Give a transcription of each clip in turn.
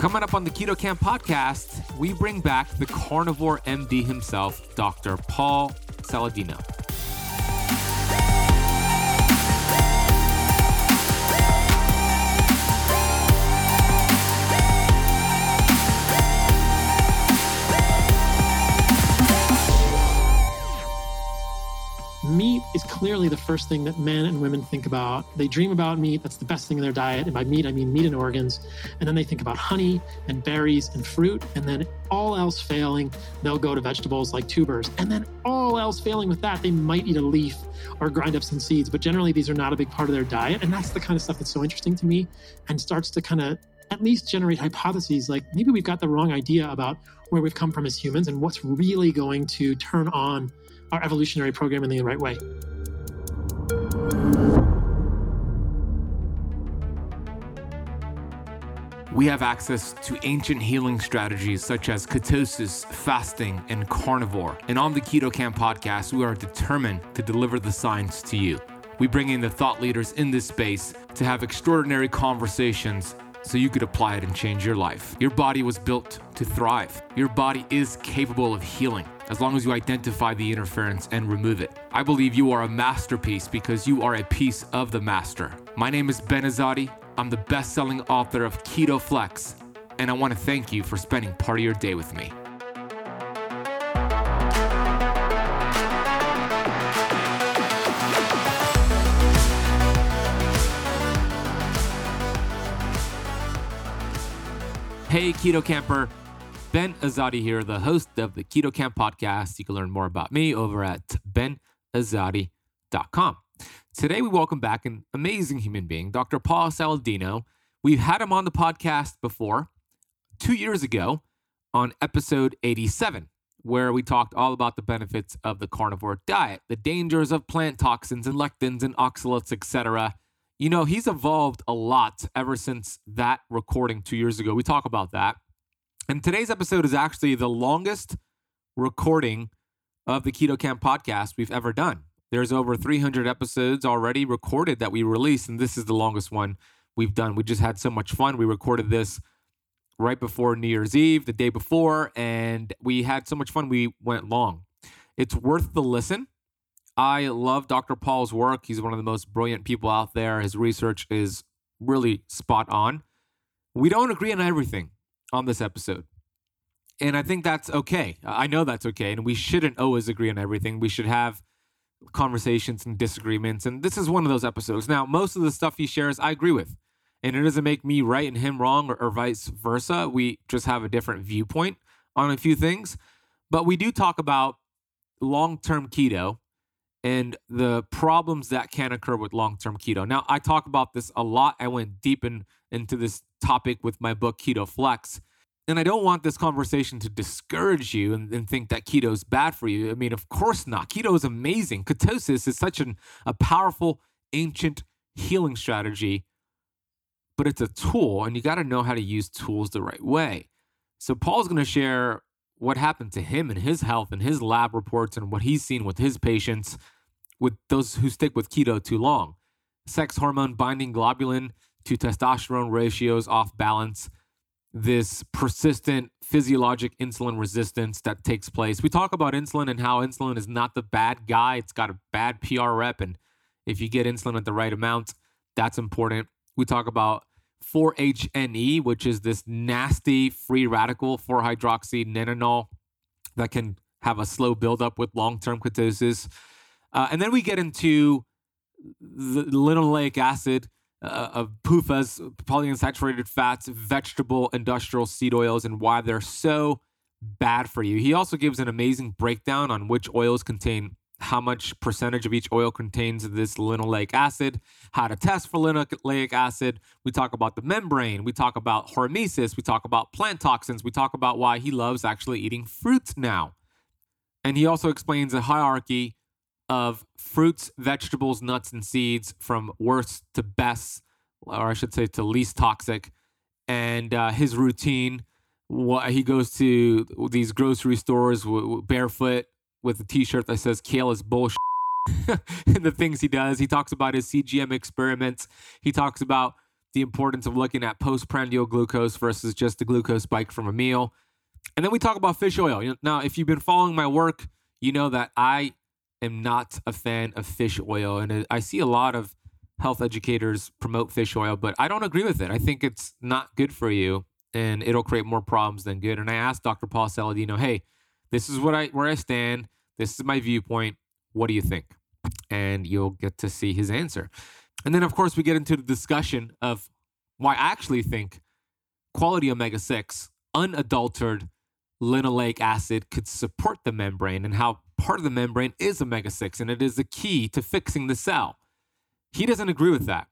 Coming up on the Keto Kamp podcast, we bring back the carnivore MD himself, Dr. Paul Saladino. Is clearly the first thing that men and women think about. They dream about meat. That's the best thing in their diet. And by meat, I mean meat and organs. And then they think about honey and berries and fruit. And then all else failing, they'll go to vegetables like tubers. And then all else failing with that, they might eat a leaf or grind up some seeds. But generally, these are not a big part of their diet. And that's the kind of stuff that's so interesting to me and starts to kind of at least generate hypotheses like maybe we've got the wrong idea about where we've come from as humans and what's really going to turn on our evolutionary program in the right way. We have access to ancient healing strategies such as ketosis, fasting, and carnivore. And on the Keto Kamp podcast, we are determined to deliver the science to you. We bring in the thought leaders in this space to have extraordinary conversations so you could apply it and change your life. Your body was built to thrive. Your body is capable of healing as long as you identify the interference and remove it. I believe you are a masterpiece because you are a piece of the master. My name is Ben Azadi. I'm the best selling author of Keto Flex, and I want to thank you for spending part of your day with me. Hey, Keto Kamper. Ben Azadi here, the host of the Keto Kamp podcast. You can learn more about me over at benazadi.com. Today, we welcome back an amazing human being, Dr. Paul Saladino. We've had him on the podcast before, two years ago, on episode 87, where we talked all about the benefits of the carnivore diet, the dangers of plant toxins and lectins and oxalates, etc. You know, he's evolved a lot ever since that recording two years ago. We talk about that. And today's episode is actually the longest recording of the Keto Kamp podcast we've ever done. There's over 300 episodes already recorded that we released, and this is the longest one we've done. We just had so much fun. We recorded this right before New Year's Eve, the day before, and we had so much fun we went long. It's worth the listen. I love Dr. Paul's work. He's one of the most brilliant people out there. His research is really spot on. We don't agree on everything on this episode. And I think that's okay. I know that's okay. And we shouldn't always agree on everything. We should have conversations and disagreements. And this is one of those episodes. Now, most of the stuff he shares, I agree with. And it doesn't make me right and him wrong or, or vice versa. We just have a different viewpoint on a few things. But we do talk about long term keto and the problems that can occur with long term keto. Now, I talk about this a lot. I went deep in, into this topic with my book, Keto Flex. And I don't want this conversation to discourage you and, and, think that keto is bad for you. I mean, of course not. Keto is amazing. Ketosis is such an, a powerful, ancient healing strategy, but it's a tool, and you got to know how to use tools the right way. So, Paul's going to share what happened to him and his health and his lab reports and what he's seen with his patients with those who stick with keto too long. Sex hormone binding globulin to testosterone ratios off balance, this persistent physiologic insulin resistance that takes place. We talk about insulin and how insulin is not the bad guy, it's got a bad PR rep. And if you get insulin at the right amount, that's important. We talk about 4-HNE, which is this nasty free radical 4-hydroxynonenal that can have a slow buildup with long-term ketosis. Uh, and then we get into the linoleic acid, uh, of PUFAs, polyunsaturated fats, vegetable industrial seed oils, and why they're so bad for you. He also gives an amazing breakdown on which oils contain how much percentage of each oil contains this linoleic acid, how to test for linoleic acid. We talk about the membrane. We talk about hormesis. We talk about plant toxins. We talk about why he loves actually eating fruits now. And he also explains a hierarchy of fruits, vegetables, nuts, and seeds from worst to best, or I should say to least toxic. And uh, his routine, what he goes to these grocery stores w- barefoot with a T-shirt that says "Kale is bullshit." and the things he does, he talks about his CGM experiments. He talks about the importance of looking at postprandial glucose versus just the glucose spike from a meal. And then we talk about fish oil. Now, if you've been following my work, you know that I am not a fan of fish oil. And I see a lot of health educators promote fish oil, but I don't agree with it. I think it's not good for you and it'll create more problems than good. And I asked Dr. Paul Saladino, hey, this is what I where I stand. This is my viewpoint. What do you think? And you'll get to see his answer. And then, of course, we get into the discussion of why I actually think quality omega 6, unadulterated linoleic acid, could support the membrane and how part of the membrane is omega 6 and it is the key to fixing the cell. He doesn't agree with that.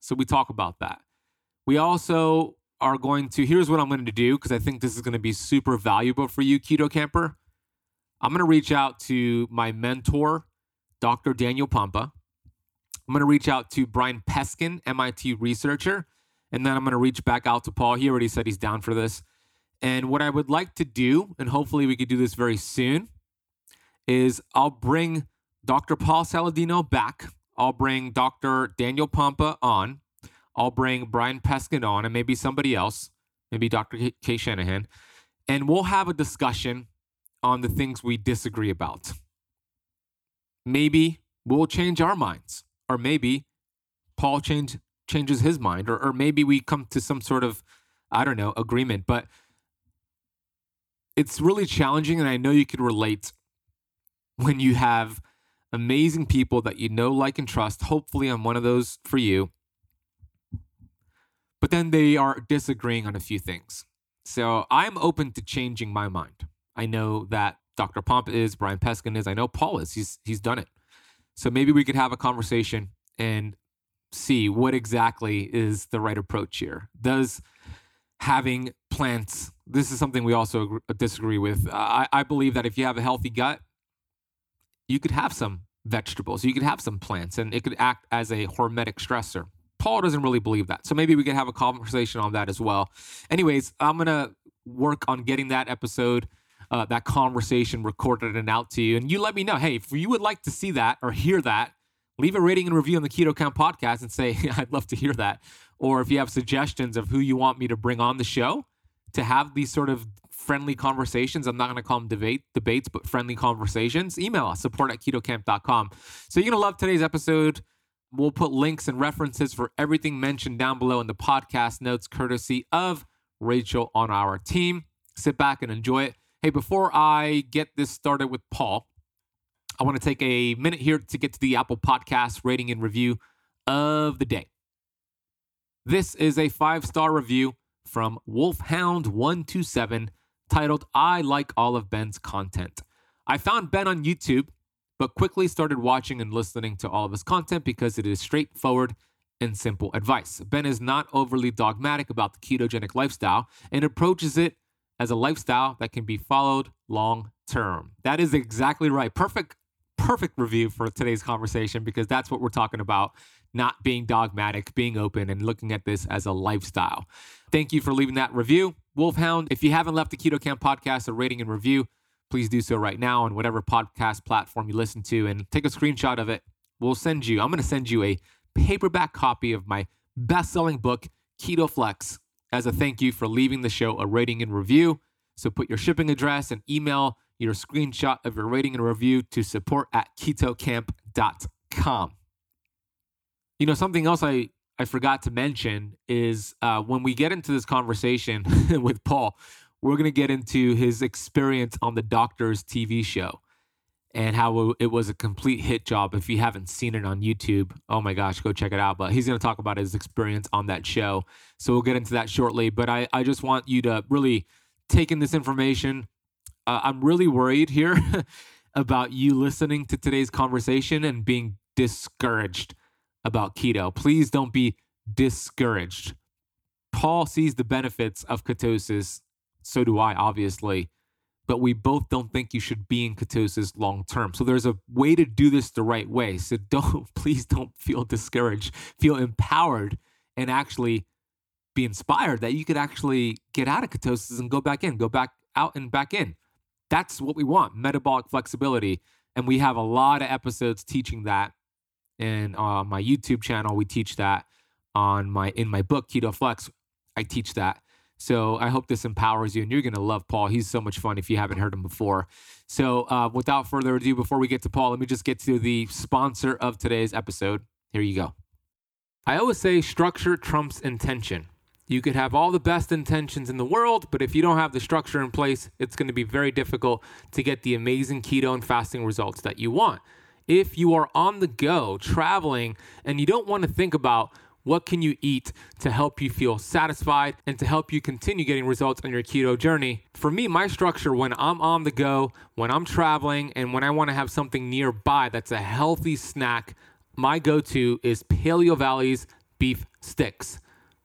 So we talk about that. We also are going to, here's what I'm going to do because I think this is going to be super valuable for you, Keto Kamper. I'm going to reach out to my mentor, Dr. Daniel Pompa. I'm going to reach out to Brian Peskin, MIT researcher, and then I'm going to reach back out to Paul. He already said he's down for this. And what I would like to do, and hopefully we could do this very soon, is I'll bring Dr. Paul Saladino back. I'll bring Dr. Daniel Pompa on. I'll bring Brian Peskin on and maybe somebody else, maybe Dr. Cate Shanahan, and we'll have a discussion on the things we disagree about. Maybe we'll change our minds, or maybe Paul change, changes his mind, or, or maybe we come to some sort of, I don't know, agreement. But it's really challenging, and I know you can relate when you have amazing people that you know, like, and trust. Hopefully, I'm one of those for you. But then they are disagreeing on a few things. So I'm open to changing my mind. I know that Dr. Pompa is, Brian Peskin is, I know Paul is. He's he's done it. So maybe we could have a conversation and see what exactly is the right approach here. Does having plants, this is something we also disagree with. I, I believe that if you have a healthy gut, you could have some vegetables, you could have some plants, and it could act as a hormetic stressor. Paul doesn't really believe that. So maybe we can have a conversation on that as well. Anyways, I'm going to work on getting that episode, uh, that conversation recorded and out to you. And you let me know hey, if you would like to see that or hear that, leave a rating and review on the Keto Kamp podcast and say, I'd love to hear that. Or if you have suggestions of who you want me to bring on the show to have these sort of friendly conversations. I'm not going to call them debate debates, but friendly conversations. Email us support at ketokamp.com. So you're going to love today's episode. We'll put links and references for everything mentioned down below in the podcast notes, courtesy of Rachel on our team. Sit back and enjoy it. Hey, before I get this started with Paul, I want to take a minute here to get to the Apple Podcast rating and review of the day. This is a five star review from Wolfhound127 titled, I like all of Ben's content. I found Ben on YouTube, but quickly started watching and listening to all of his content because it is straightforward and simple advice. Ben is not overly dogmatic about the ketogenic lifestyle and approaches it as a lifestyle that can be followed long term. That is exactly right. Perfect perfect review for today's conversation because that's what we're talking about not being dogmatic, being open, and looking at this as a lifestyle. Thank you for leaving that review. Wolfhound, if you haven't left the Keto Kamp podcast a rating and review, please do so right now on whatever podcast platform you listen to and take a screenshot of it. We'll send you, I'm going to send you a paperback copy of my best selling book, Keto Flex, as a thank you for leaving the show a rating and review. So put your shipping address and email your screenshot of your rating and review to support at ketokamp.com. You know, something else I, I forgot to mention is uh, when we get into this conversation with Paul, we're going to get into his experience on the Doctors TV show and how it was a complete hit job. If you haven't seen it on YouTube, oh my gosh, go check it out. But he's going to talk about his experience on that show. So we'll get into that shortly. But I, I just want you to really take in this information. Uh, I'm really worried here about you listening to today's conversation and being discouraged about keto. Please don't be discouraged. Paul sees the benefits of ketosis. So do I, obviously but we both don't think you should be in ketosis long term. So there's a way to do this the right way. So don't, please don't feel discouraged. Feel empowered and actually be inspired that you could actually get out of ketosis and go back in, go back out and back in. That's what we want metabolic flexibility. And we have a lot of episodes teaching that. And on my YouTube channel, we teach that on my in my book Keto Flex. I teach that. So I hope this empowers you, and you're gonna love Paul. He's so much fun if you haven't heard him before. So uh, without further ado, before we get to Paul, let me just get to the sponsor of today's episode. Here you go. I always say structure trumps intention. You could have all the best intentions in the world, but if you don't have the structure in place, it's going to be very difficult to get the amazing keto and fasting results that you want. If you are on the go, traveling, and you don't want to think about what can you eat to help you feel satisfied and to help you continue getting results on your keto journey? For me, my structure when I'm on the go, when I'm traveling, and when I want to have something nearby that's a healthy snack, my go to is Paleo Valley's beef sticks.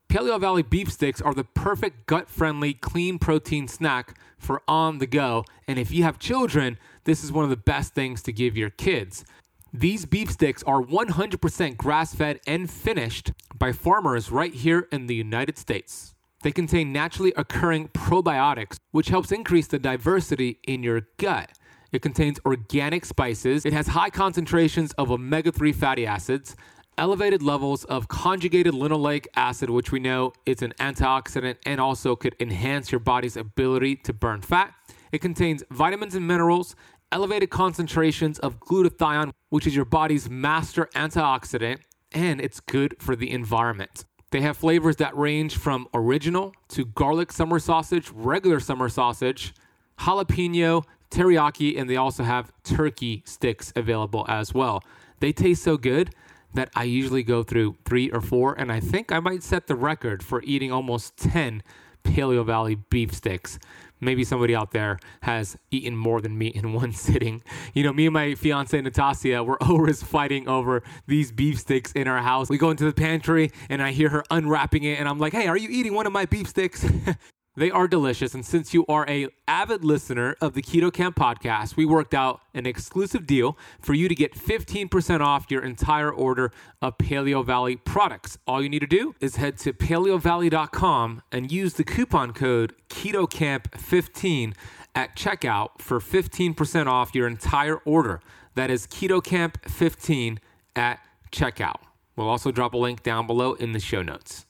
Paleo Valley beef sticks are the perfect gut friendly, clean protein snack for on the go. And if you have children, this is one of the best things to give your kids. These beef sticks are 100% grass fed and finished by farmers right here in the United States. They contain naturally occurring probiotics, which helps increase the diversity in your gut. It contains organic spices. It has high concentrations of omega 3 fatty acids, elevated levels of conjugated linoleic acid, which we know it's an antioxidant and also could enhance your body's ability to burn fat. It contains vitamins and minerals, elevated concentrations of glutathione, which is your body's master antioxidant, and it's good for the environment. They have flavors that range from original to garlic summer sausage, regular summer sausage, jalapeno, teriyaki, and they also have turkey sticks available as well. They taste so good that I usually go through three or four, and I think I might set the record for eating almost 10 Paleo Valley beef sticks. Maybe somebody out there has eaten more than me in one sitting. You know, me and my fiance Natasha, we're always fighting over these beef sticks in our house. We go into the pantry and I hear her unwrapping it, and I'm like, hey, are you eating one of my beef sticks? They are delicious. And since you are a avid listener of the Keto Kamp podcast, we worked out an exclusive deal for you to get 15% off your entire order of Paleo Valley products. All you need to do is head to paleovalley.com and use the coupon code KetoKamp15 at checkout for 15% off your entire order. That is KetoKamp15 at checkout. We'll also drop a link down below in the show notes.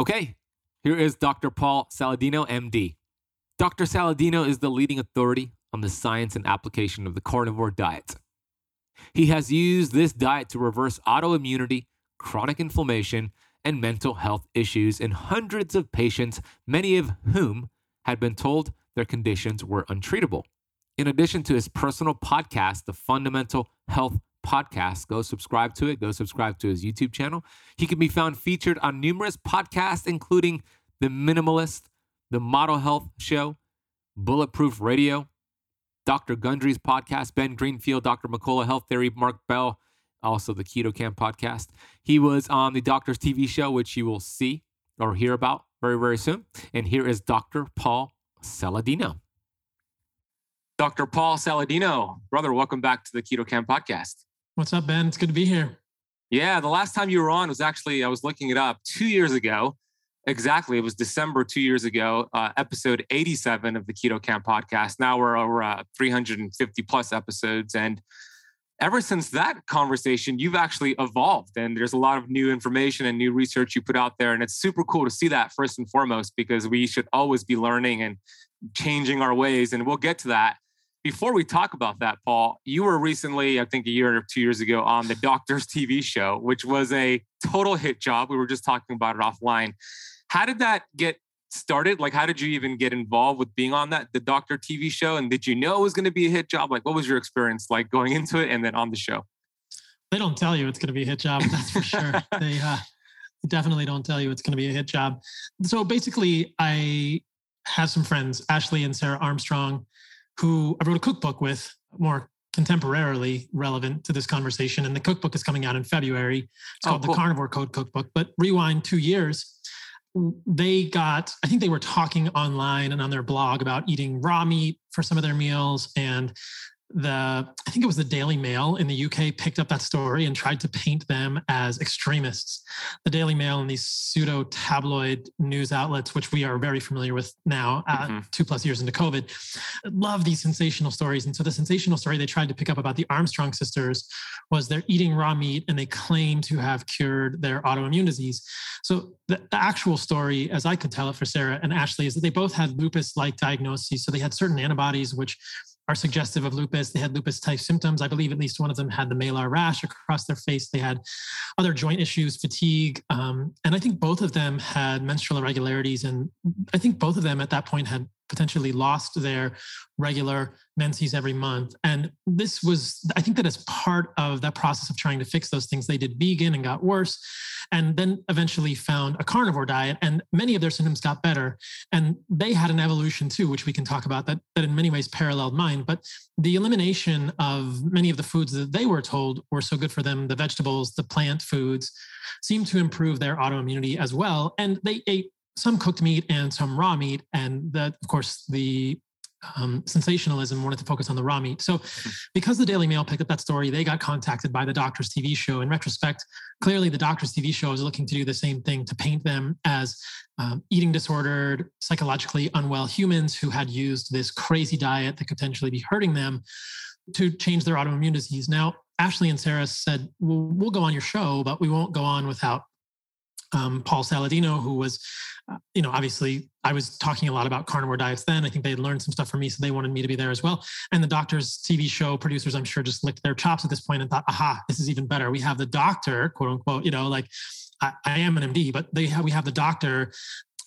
Okay, here is Dr. Paul Saladino, MD. Dr. Saladino is the leading authority on the science and application of the carnivore diet. He has used this diet to reverse autoimmunity, chronic inflammation, and mental health issues in hundreds of patients, many of whom had been told their conditions were untreatable. In addition to his personal podcast, The Fundamental Health Podcast, go subscribe to it. Go subscribe to his YouTube channel. He can be found featured on numerous podcasts, including The Minimalist, The Model Health Show, Bulletproof Radio, Dr. Gundry's podcast, Ben Greenfield, Dr. Mercola Health Theory, Mark Bell, also the Keto Kamp podcast. He was on the Doctor's TV show, which you will see or hear about very, very soon. And here is Dr. Paul Saladino. Dr. Paul Saladino, brother, welcome back to the Keto Kamp podcast. What's up, Ben? It's good to be here. Yeah, the last time you were on was actually, I was looking it up two years ago. Exactly. It was December two years ago, uh, episode 87 of the Keto Kamp podcast. Now we're over uh, 350 plus episodes. And ever since that conversation, you've actually evolved. And there's a lot of new information and new research you put out there. And it's super cool to see that first and foremost, because we should always be learning and changing our ways. And we'll get to that. Before we talk about that, Paul, you were recently, I think a year or two years ago, on the Doctor's TV show, which was a total hit job. We were just talking about it offline. How did that get started? Like, how did you even get involved with being on that, the Doctor TV show? And did you know it was going to be a hit job? Like, what was your experience like going into it and then on the show? They don't tell you it's going to be a hit job, that's for sure. they uh, definitely don't tell you it's going to be a hit job. So basically, I have some friends, Ashley and Sarah Armstrong, who I wrote a cookbook with more contemporarily relevant to this conversation. And the cookbook is coming out in February. It's oh, called cool. the Carnivore Code Cookbook. But rewind two years, they got, I think they were talking online and on their blog about eating raw meat for some of their meals and the I think it was the Daily Mail in the UK picked up that story and tried to paint them as extremists. The Daily Mail and these pseudo tabloid news outlets, which we are very familiar with now, uh, mm-hmm. two plus years into COVID, love these sensational stories. And so the sensational story they tried to pick up about the Armstrong sisters was they're eating raw meat and they claim to have cured their autoimmune disease. So the, the actual story, as I could tell it for Sarah and Ashley, is that they both had lupus-like diagnoses. So they had certain antibodies which are suggestive of lupus. They had lupus type symptoms. I believe at least one of them had the malar rash across their face. They had other joint issues, fatigue. Um, and I think both of them had menstrual irregularities. And I think both of them at that point had potentially lost their regular menses every month. And this was, I think that as part of that process of trying to fix those things, they did vegan and got worse, and then eventually found a carnivore diet. And many of their symptoms got better. And they had an evolution too, which we can talk about that, that in many ways paralleled mine. But the elimination of many of the foods that they were told were so good for them, the vegetables, the plant foods, seemed to improve their autoimmunity as well. And they ate some cooked meat and some raw meat. And that, of course, the um, sensationalism wanted to focus on the raw meat. So, because the Daily Mail picked up that story, they got contacted by the Doctors TV show. In retrospect, clearly the Doctors TV show is looking to do the same thing to paint them as um, eating disordered, psychologically unwell humans who had used this crazy diet that could potentially be hurting them to change their autoimmune disease. Now, Ashley and Sarah said, well, we'll go on your show, but we won't go on without um, Paul Saladino, who was, uh, you know, obviously I was talking a lot about carnivore diets then. I think they had learned some stuff from me, so they wanted me to be there as well. And the doctor's TV show producers, I'm sure, just licked their chops at this point and thought, aha, this is even better. We have the doctor, quote unquote, you know, like I, I am an MD, but they have, we have the doctor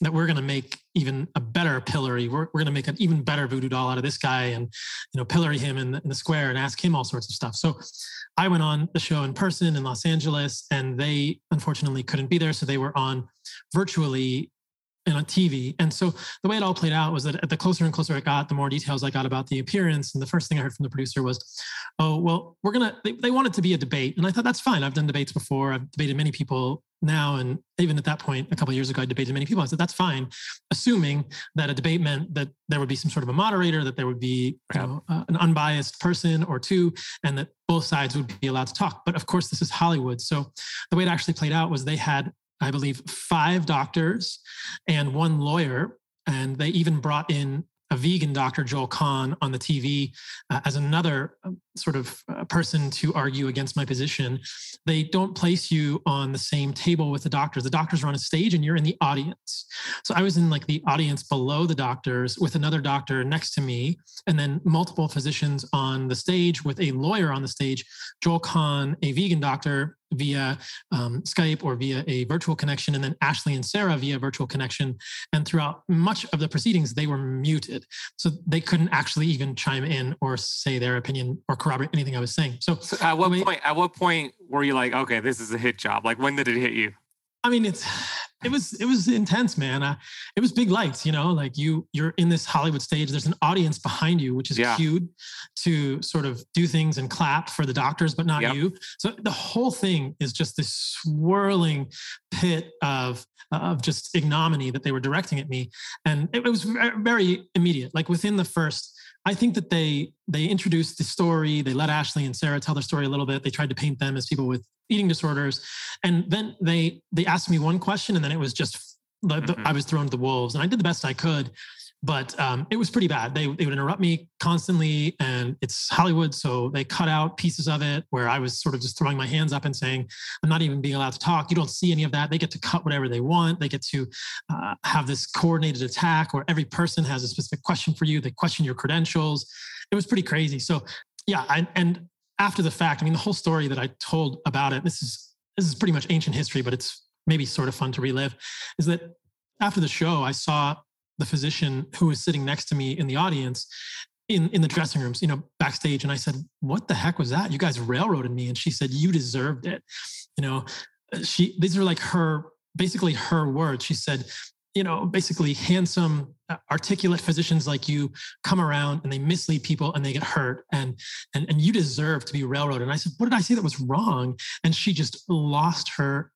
that we're going to make even a better pillory. We're, we're going to make an even better voodoo doll out of this guy and, you know, pillory him in the, in the square and ask him all sorts of stuff. So I went on the show in person in Los Angeles and they unfortunately couldn't be there. So they were on virtually and on TV. And so the way it all played out was that the closer and closer it got, the more details I got about the appearance. And the first thing I heard from the producer was, oh, well, we're going to, they, they want it to be a debate. And I thought, that's fine. I've done debates before. I've debated many people now. And even at that point, a couple years ago, I debated many people. I said, that's fine, assuming that a debate meant that there would be some sort of a moderator, that there would be you know, uh, an unbiased person or two, and that both sides would be allowed to talk. But of course, this is Hollywood. So the way it actually played out was they had I believe, five doctors and one lawyer. And they even brought in a vegan doctor, Joel Kahn, on the TV uh, as another um, sort of uh, person to argue against my position. They don't place you on the same table with the doctors. The doctors are on a stage and you're in the audience. So I was in like the audience below the doctors with another doctor next to me, and then multiple physicians on the stage with a lawyer on the stage, Joel Kahn, a vegan doctor, via um, Skype or via a virtual connection, and then Ashley and Sarah via virtual connection. And throughout much of the proceedings, they were muted. So they couldn't actually even chime in or say their opinion or corroborate anything I was saying. So, so at what point, at what point were you like, okay, this is a hit job? Like when did it hit you? I mean, it's it was it was intense, man. Uh, it was big lights, you know, like you you're in this Hollywood stage. There's an audience behind you, which is yeah. cued to sort of do things and clap for the doctors, but not yep. you. So the whole thing is just this swirling pit of of just ignominy that they were directing at me, and it, it was very immediate. Like within the first I think that they they introduced the story. They let Ashley and Sarah tell their story a little bit. They tried to paint them as people with eating disorders, and then they they asked me one question, and then it was just the, the, mm-hmm. I was thrown to the wolves, and I did the best I could but um, it was pretty bad. They, they would interrupt me constantly, and it's Hollywood, so they cut out pieces of it where I was sort of just throwing my hands up and saying, "I'm not even being allowed to talk." You don't see any of that. They get to cut whatever they want. They get to uh, have this coordinated attack where every person has a specific question for you. They question your credentials. It was pretty crazy. So yeah, I, and after the fact, I mean, the whole story that I told about it. This is this is pretty much ancient history, but it's maybe sort of fun to relive. Is that after the show, I saw the physician who was sitting next to me in the audience in, in the dressing rooms, you know, backstage. And I said, What the heck was that? You guys railroaded me. And she said, You deserved it. You know, she, these are like her, basically her words. She said, you know, basically handsome, uh, articulate physicians like you come around and they mislead people and they get hurt and and and you deserve to be railroaded. And I said, what did I say that was wrong? And she just lost her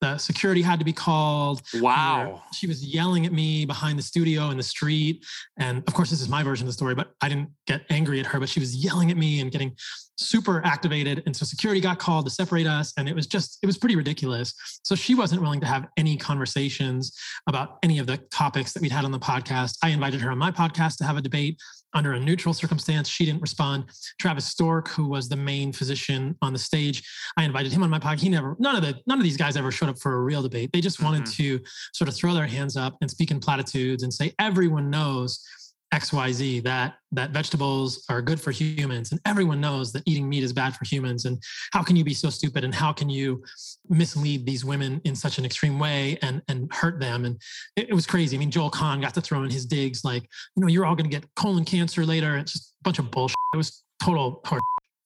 the security had to be called. Wow. She was yelling at me behind the studio in the street. And of course, this is my version of the story, but I didn't get angry at her, but she was yelling at me and getting super activated. And so security got called to separate us. And it was just, it was pretty ridiculous. So she wasn't willing to have any conversations about any of the topics that we'd had on the podcast. I invited her on my podcast to have a debate under a neutral circumstance. She didn't respond. Travis Stork, who was the main physician on the stage, I invited him on my podcast. He never, none of the, none of these guys ever showed up for a real debate. They just wanted mm-hmm. to sort of throw their hands up and speak in platitudes and say everyone knows XYZ that that vegetables are good for humans and everyone knows that eating meat is bad for humans and how can you be so stupid and how can you mislead these women in such an extreme way and and hurt them and it, it was crazy. I mean Joel Kahn got to throw in his digs like you know you're all going to get colon cancer later. It's just a bunch of bullshit. It was total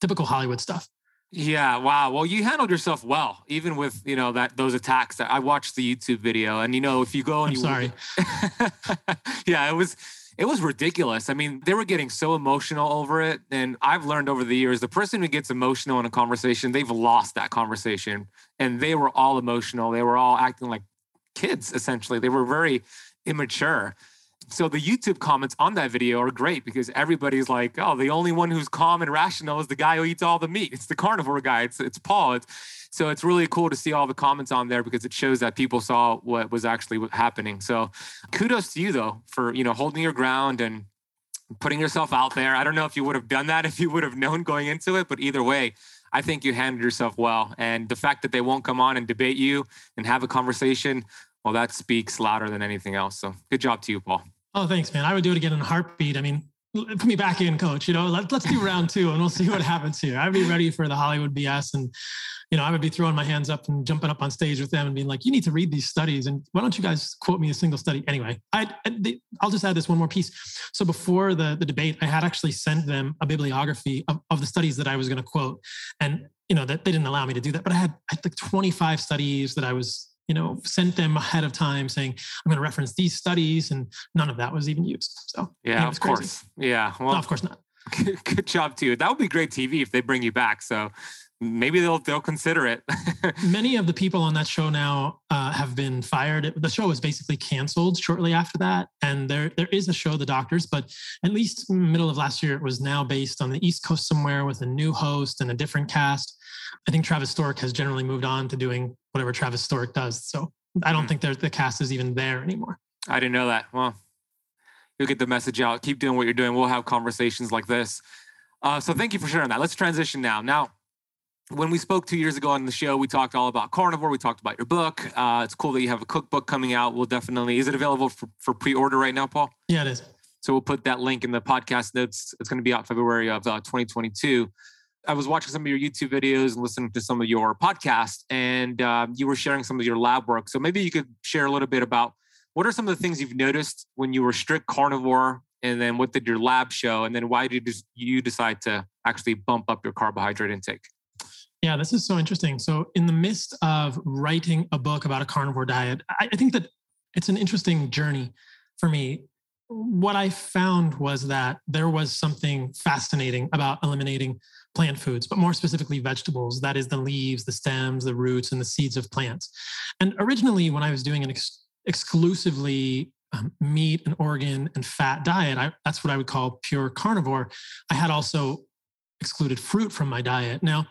typical Hollywood stuff. Yeah, wow. Well, you handled yourself well, even with you know that those attacks. That I watched the YouTube video, and you know if you go and I'm you sorry, yeah, it was it was ridiculous. I mean, they were getting so emotional over it. And I've learned over the years the person who gets emotional in a conversation, they've lost that conversation. And they were all emotional. They were all acting like kids, essentially. They were very immature. So the YouTube comments on that video are great because everybody's like, oh, the only one who's calm and rational is the guy who eats all the meat. It's the carnivore guy. It's, it's Paul. It's, so it's really cool to see all the comments on there because it shows that people saw what was actually happening. So kudos to you though for you know holding your ground and putting yourself out there. I don't know if you would have done that if you would have known going into it, but either way, I think you handled yourself well. And the fact that they won't come on and debate you and have a conversation, well, that speaks louder than anything else. So good job to you, Paul. Oh, thanks, man. I would do it again in a heartbeat. I mean, put me back in, coach. You know, let, us do round two and we'll see what happens here. I'd be ready for the Hollywood BS and you know, I would be throwing my hands up and jumping up on stage with them and being like, "You need to read these studies." And why don't you guys quote me a single study? Anyway, I, I'll just add this one more piece. So before the the debate, I had actually sent them a bibliography of, of the studies that I was going to quote, and you know that they didn't allow me to do that. But I had, I had like 25 studies that I was you know sent them ahead of time saying i'm going to reference these studies and none of that was even used so yeah of course yeah well no, of course not good job too that would be great tv if they bring you back so maybe they'll they'll consider it. Many of the people on that show now uh, have been fired. The show was basically canceled shortly after that, and there there is a show, The Doctors, but at least middle of last year, it was now based on the East Coast somewhere with a new host and a different cast. I think Travis Stork has generally moved on to doing whatever Travis Stork does. So I don't mm. think the cast is even there anymore. I didn't know that. Well, you'll get the message out. Keep doing what you're doing. We'll have conversations like this. Uh, so thank you for sharing that. Let's transition now. Now when we spoke two years ago on the show, we talked all about carnivore. We talked about your book. Uh, it's cool that you have a cookbook coming out. We'll definitely, is it available for, for pre order right now, Paul? Yeah, it is. So we'll put that link in the podcast notes. It's going to be out February of uh, 2022. I was watching some of your YouTube videos and listening to some of your podcasts, and uh, you were sharing some of your lab work. So maybe you could share a little bit about what are some of the things you've noticed when you were strict carnivore, and then what did your lab show, and then why did you decide to actually bump up your carbohydrate intake? Yeah, this is so interesting. So, in the midst of writing a book about a carnivore diet, I, I think that it's an interesting journey for me. What I found was that there was something fascinating about eliminating plant foods, but more specifically vegetables that is, the leaves, the stems, the roots, and the seeds of plants. And originally, when I was doing an ex- exclusively um, meat and organ and fat diet, I, that's what I would call pure carnivore. I had also excluded fruit from my diet. Now,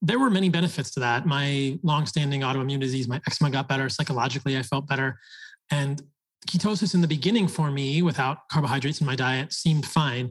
there were many benefits to that. My longstanding autoimmune disease, my eczema got better. Psychologically, I felt better. And ketosis in the beginning for me, without carbohydrates in my diet, seemed fine.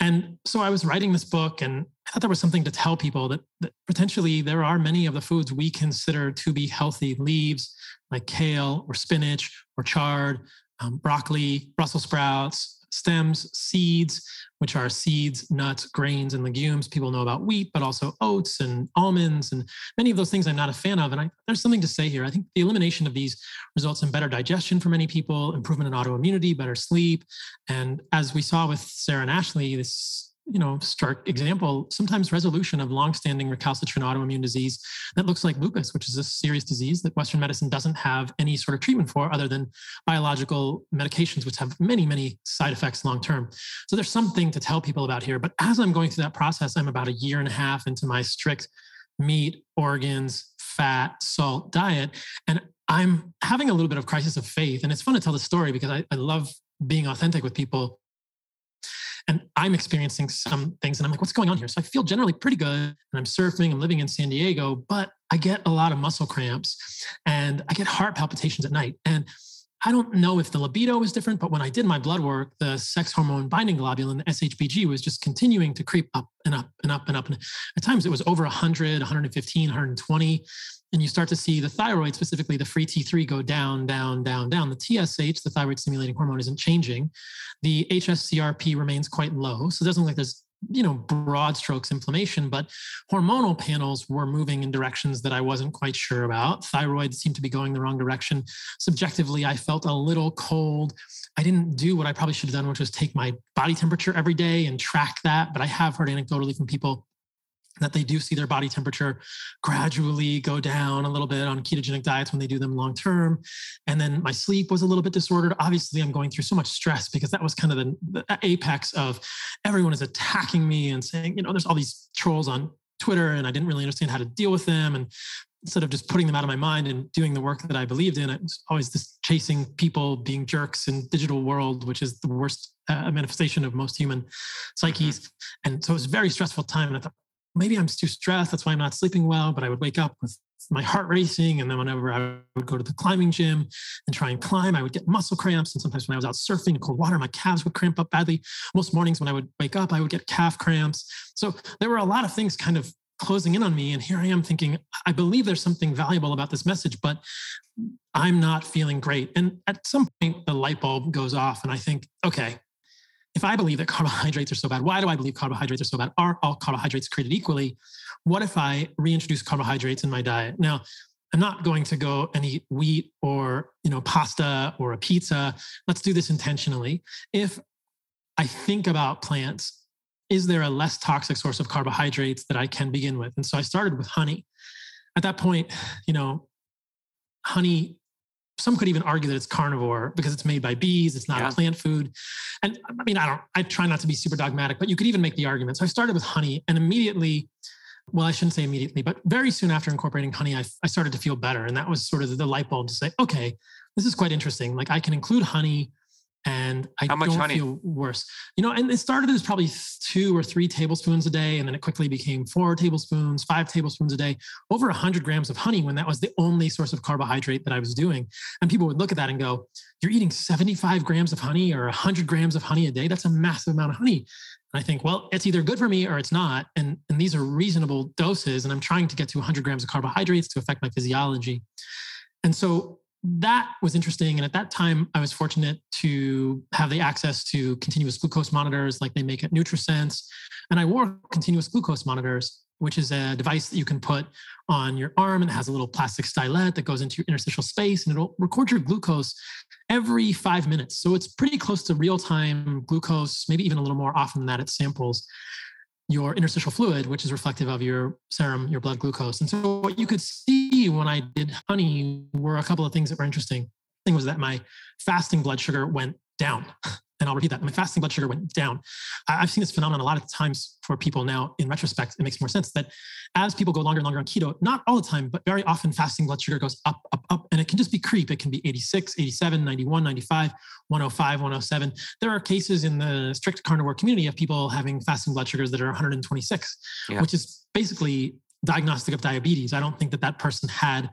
And so I was writing this book, and I thought there was something to tell people that, that potentially there are many of the foods we consider to be healthy leaves, like kale or spinach or chard, um, broccoli, Brussels sprouts, stems, seeds, which are seeds, nuts, grains, and legumes. People know about wheat, but also oats and almonds and many of those things I'm not a fan of. And I, there's something to say here. I think the elimination of these results in better digestion for many people, improvement in autoimmunity, better sleep. And as we saw with Sarah and Ashley, this you know, stark example, sometimes resolution of longstanding recalcitrant autoimmune disease that looks like lupus, which is a serious disease that Western medicine doesn't have any sort of treatment for other than biological medications, which have many, many side effects long term. So there's something to tell people about here. But as I'm going through that process, I'm about a year and a half into my strict meat, organs, fat, salt diet. And I'm having a little bit of crisis of faith. And it's fun to tell the story because I, I love being authentic with people. And I'm experiencing some things and I'm like, what's going on here? So I feel generally pretty good. And I'm surfing, I'm living in San Diego, but I get a lot of muscle cramps and I get heart palpitations at night. And I don't know if the libido was different, but when I did my blood work, the sex hormone binding globulin, the SHBG, was just continuing to creep up and up and up and up. And at times it was over 100, 115, 120. And you start to see the thyroid, specifically the free T3, go down, down, down, down. The TSH, the thyroid stimulating hormone, isn't changing. The HSCRP remains quite low. So it doesn't look like there's you know broad strokes inflammation but hormonal panels were moving in directions that i wasn't quite sure about thyroid seemed to be going the wrong direction subjectively i felt a little cold i didn't do what i probably should have done which was take my body temperature every day and track that but i have heard anecdotally from people that they do see their body temperature gradually go down a little bit on ketogenic diets when they do them long term. And then my sleep was a little bit disordered. Obviously, I'm going through so much stress because that was kind of the, the apex of everyone is attacking me and saying, you know, there's all these trolls on Twitter and I didn't really understand how to deal with them. And instead of just putting them out of my mind and doing the work that I believed in, I was always just chasing people being jerks in digital world, which is the worst uh, manifestation of most human psyches. Mm-hmm. And so it was a very stressful time. And I thought, maybe I'm too stressed. That's why I'm not sleeping well. But I would wake up with my heart racing. And then whenever I would go to the climbing gym and try and climb, I would get muscle cramps. And sometimes when I was out surfing in cold water, my calves would cramp up badly. Most mornings when I would wake up, I would get calf cramps. So there were a lot of things kind of closing in on me. And here I am thinking, I believe there's something valuable about this message, but I'm not feeling great. And at some point, the light bulb goes off, and I think, okay, if I believe that carbohydrates are so bad, why do I believe carbohydrates are so bad? Are all carbohydrates created equally? What if I reintroduce carbohydrates in my diet? Now, I'm not going to go and eat wheat or you know pasta or a pizza. Let's do this intentionally. If I think about plants, is there a less toxic source of carbohydrates that I can begin with? And so I started with honey. At that point, you know, honey some could even argue that it's carnivore because it's made by bees it's not yeah. a plant food. And i mean i don't i try not to be super dogmatic but you could even make the argument. So i started with honey and immediately well i shouldn't say immediately but very soon after incorporating honey i, I started to feel better. And that was sort of the light bulb to say okay this is quite interesting. Like i can include honey and I don't honey? feel worse. You know, and it started as probably two or three tablespoons a day, and then it quickly became four tablespoons, five tablespoons a day, over 100 grams of honey when that was the only source of carbohydrate that I was doing. And people would look at that and go, You're eating 75 grams of honey or 100 grams of honey a day? That's a massive amount of honey. And I think, well, it's either good for me or it's not. And, and these are reasonable doses. And I'm trying to get to 100 grams of carbohydrates to affect my physiology. And so that was interesting. And at that time, I was fortunate to have the access to continuous glucose monitors like they make at NutriSense. And I wore continuous glucose monitors, which is a device that you can put on your arm and it has a little plastic stylet that goes into your interstitial space and it'll record your glucose every five minutes. So it's pretty close to real time glucose, maybe even a little more often than that. It samples your interstitial fluid, which is reflective of your serum, your blood glucose. And so what you could see when I did honey were a couple of things that were interesting. Thing was that my fasting blood sugar went down. and I'll repeat that. My fasting blood sugar went down. I've seen this phenomenon a lot of times for people now. In retrospect, it makes more sense that as people go longer and longer on keto, not all the time, but very often fasting blood sugar goes up, up, up, and it can just be creep. It can be 86, 87, 91, 95, 105, 107. There are cases in the strict carnivore community of people having fasting blood sugars that are 126, yeah. which is basically diagnostic of diabetes. I don't think that that person had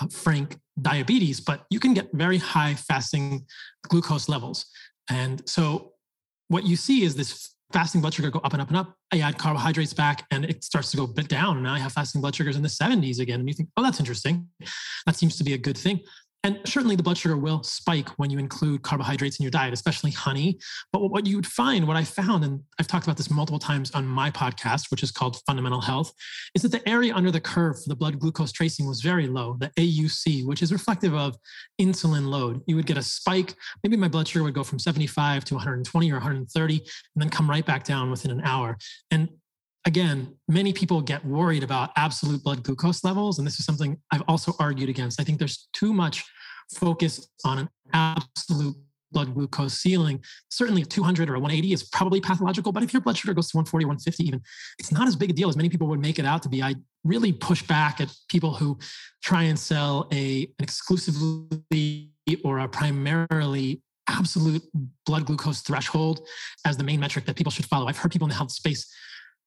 uh, frank diabetes, but you can get very high fasting glucose levels. And so what you see is this fasting blood sugar go up and up and up. I add carbohydrates back and it starts to go bit down. And now I have fasting blood sugars in the 70s again. And you think, oh, that's interesting. That seems to be a good thing. And certainly the blood sugar will spike when you include carbohydrates in your diet, especially honey. But what you would find, what I found, and I've talked about this multiple times on my podcast, which is called Fundamental Health, is that the area under the curve for the blood glucose tracing was very low, the AUC, which is reflective of insulin load. You would get a spike. Maybe my blood sugar would go from 75 to 120 or 130, and then come right back down within an hour. And again, many people get worried about absolute blood glucose levels. And this is something I've also argued against. I think there's too much focus on an absolute blood glucose ceiling. Certainly, a 200 or a 180 is probably pathological, but if your blood sugar goes to 140, 150, even, it's not as big a deal as many people would make it out to be. I really push back at people who try and sell a an exclusively or a primarily absolute blood glucose threshold as the main metric that people should follow. I've heard people in the health space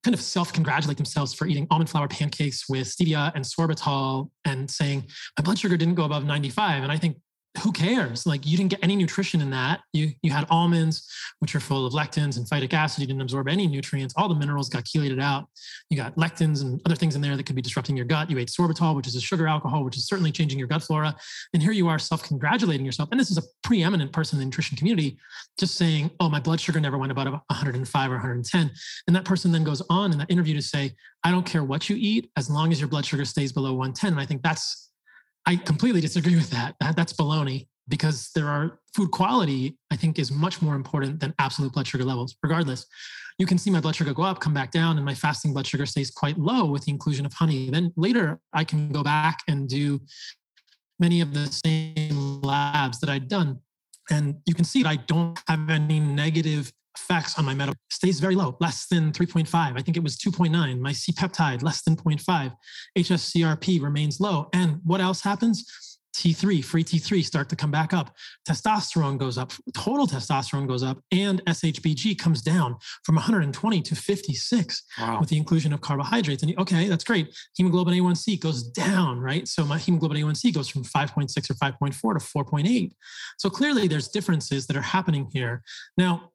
kind of self-congratulate themselves for eating almond flour pancakes with stevia and sorbitol and saying my blood sugar didn't go above 95 and i think who cares? Like you didn't get any nutrition in that. You you had almonds, which are full of lectins and phytic acid. You didn't absorb any nutrients. All the minerals got chelated out. You got lectins and other things in there that could be disrupting your gut. You ate sorbitol, which is a sugar alcohol, which is certainly changing your gut flora. And here you are self-congratulating yourself. And this is a preeminent person in the nutrition community, just saying, "Oh, my blood sugar never went above 105 or 110." And that person then goes on in that interview to say, "I don't care what you eat, as long as your blood sugar stays below 110." And I think that's I completely disagree with that. that. That's baloney because there are food quality, I think, is much more important than absolute blood sugar levels. Regardless, you can see my blood sugar go up, come back down, and my fasting blood sugar stays quite low with the inclusion of honey. Then later, I can go back and do many of the same labs that I'd done. And you can see that I don't have any negative effects on my metabolic stays very low, less than 3.5. I think it was 2.9. My C peptide, less than 0.5. HSCRP remains low. And what else happens? T3, free T3 start to come back up. Testosterone goes up, total testosterone goes up, and SHBG comes down from 120 to 56 wow. with the inclusion of carbohydrates. And okay, that's great. Hemoglobin A1C goes down, right? So my hemoglobin A1C goes from 5.6 or 5.4 to 4.8. So clearly there's differences that are happening here. Now,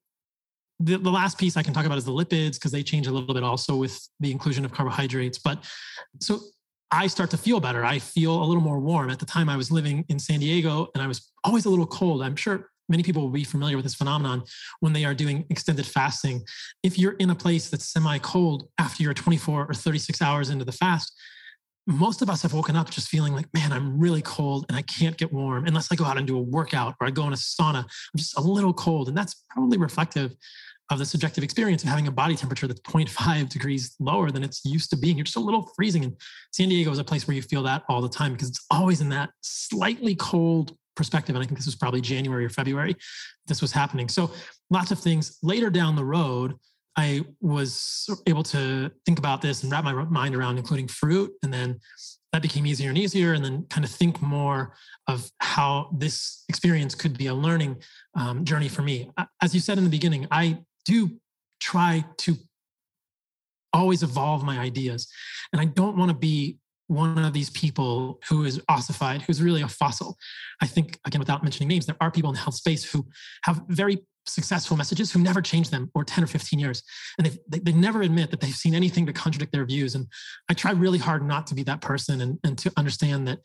the, the last piece I can talk about is the lipids because they change a little bit also with the inclusion of carbohydrates. But so I start to feel better. I feel a little more warm. At the time, I was living in San Diego and I was always a little cold. I'm sure many people will be familiar with this phenomenon when they are doing extended fasting. If you're in a place that's semi cold after you're 24 or 36 hours into the fast, most of us have woken up just feeling like, man, I'm really cold and I can't get warm unless I go out and do a workout or I go in a sauna. I'm just a little cold. And that's probably reflective of the subjective experience of having a body temperature that's 0.5 degrees lower than it's used to being. You're just a little freezing. And San Diego is a place where you feel that all the time because it's always in that slightly cold perspective. And I think this was probably January or February this was happening. So lots of things. Later down the road, I was able to think about this and wrap my mind around including fruit. And then that became easier and easier. And then kind of think more of how this experience could be a learning um, journey for me. As you said in the beginning, I do try to always evolve my ideas. And I don't want to be one of these people who is ossified, who's really a fossil. I think, again, without mentioning names, there are people in the health space who have very successful messages who never change them or 10 or 15 years. And they, they never admit that they've seen anything to contradict their views. And I try really hard not to be that person and, and to understand that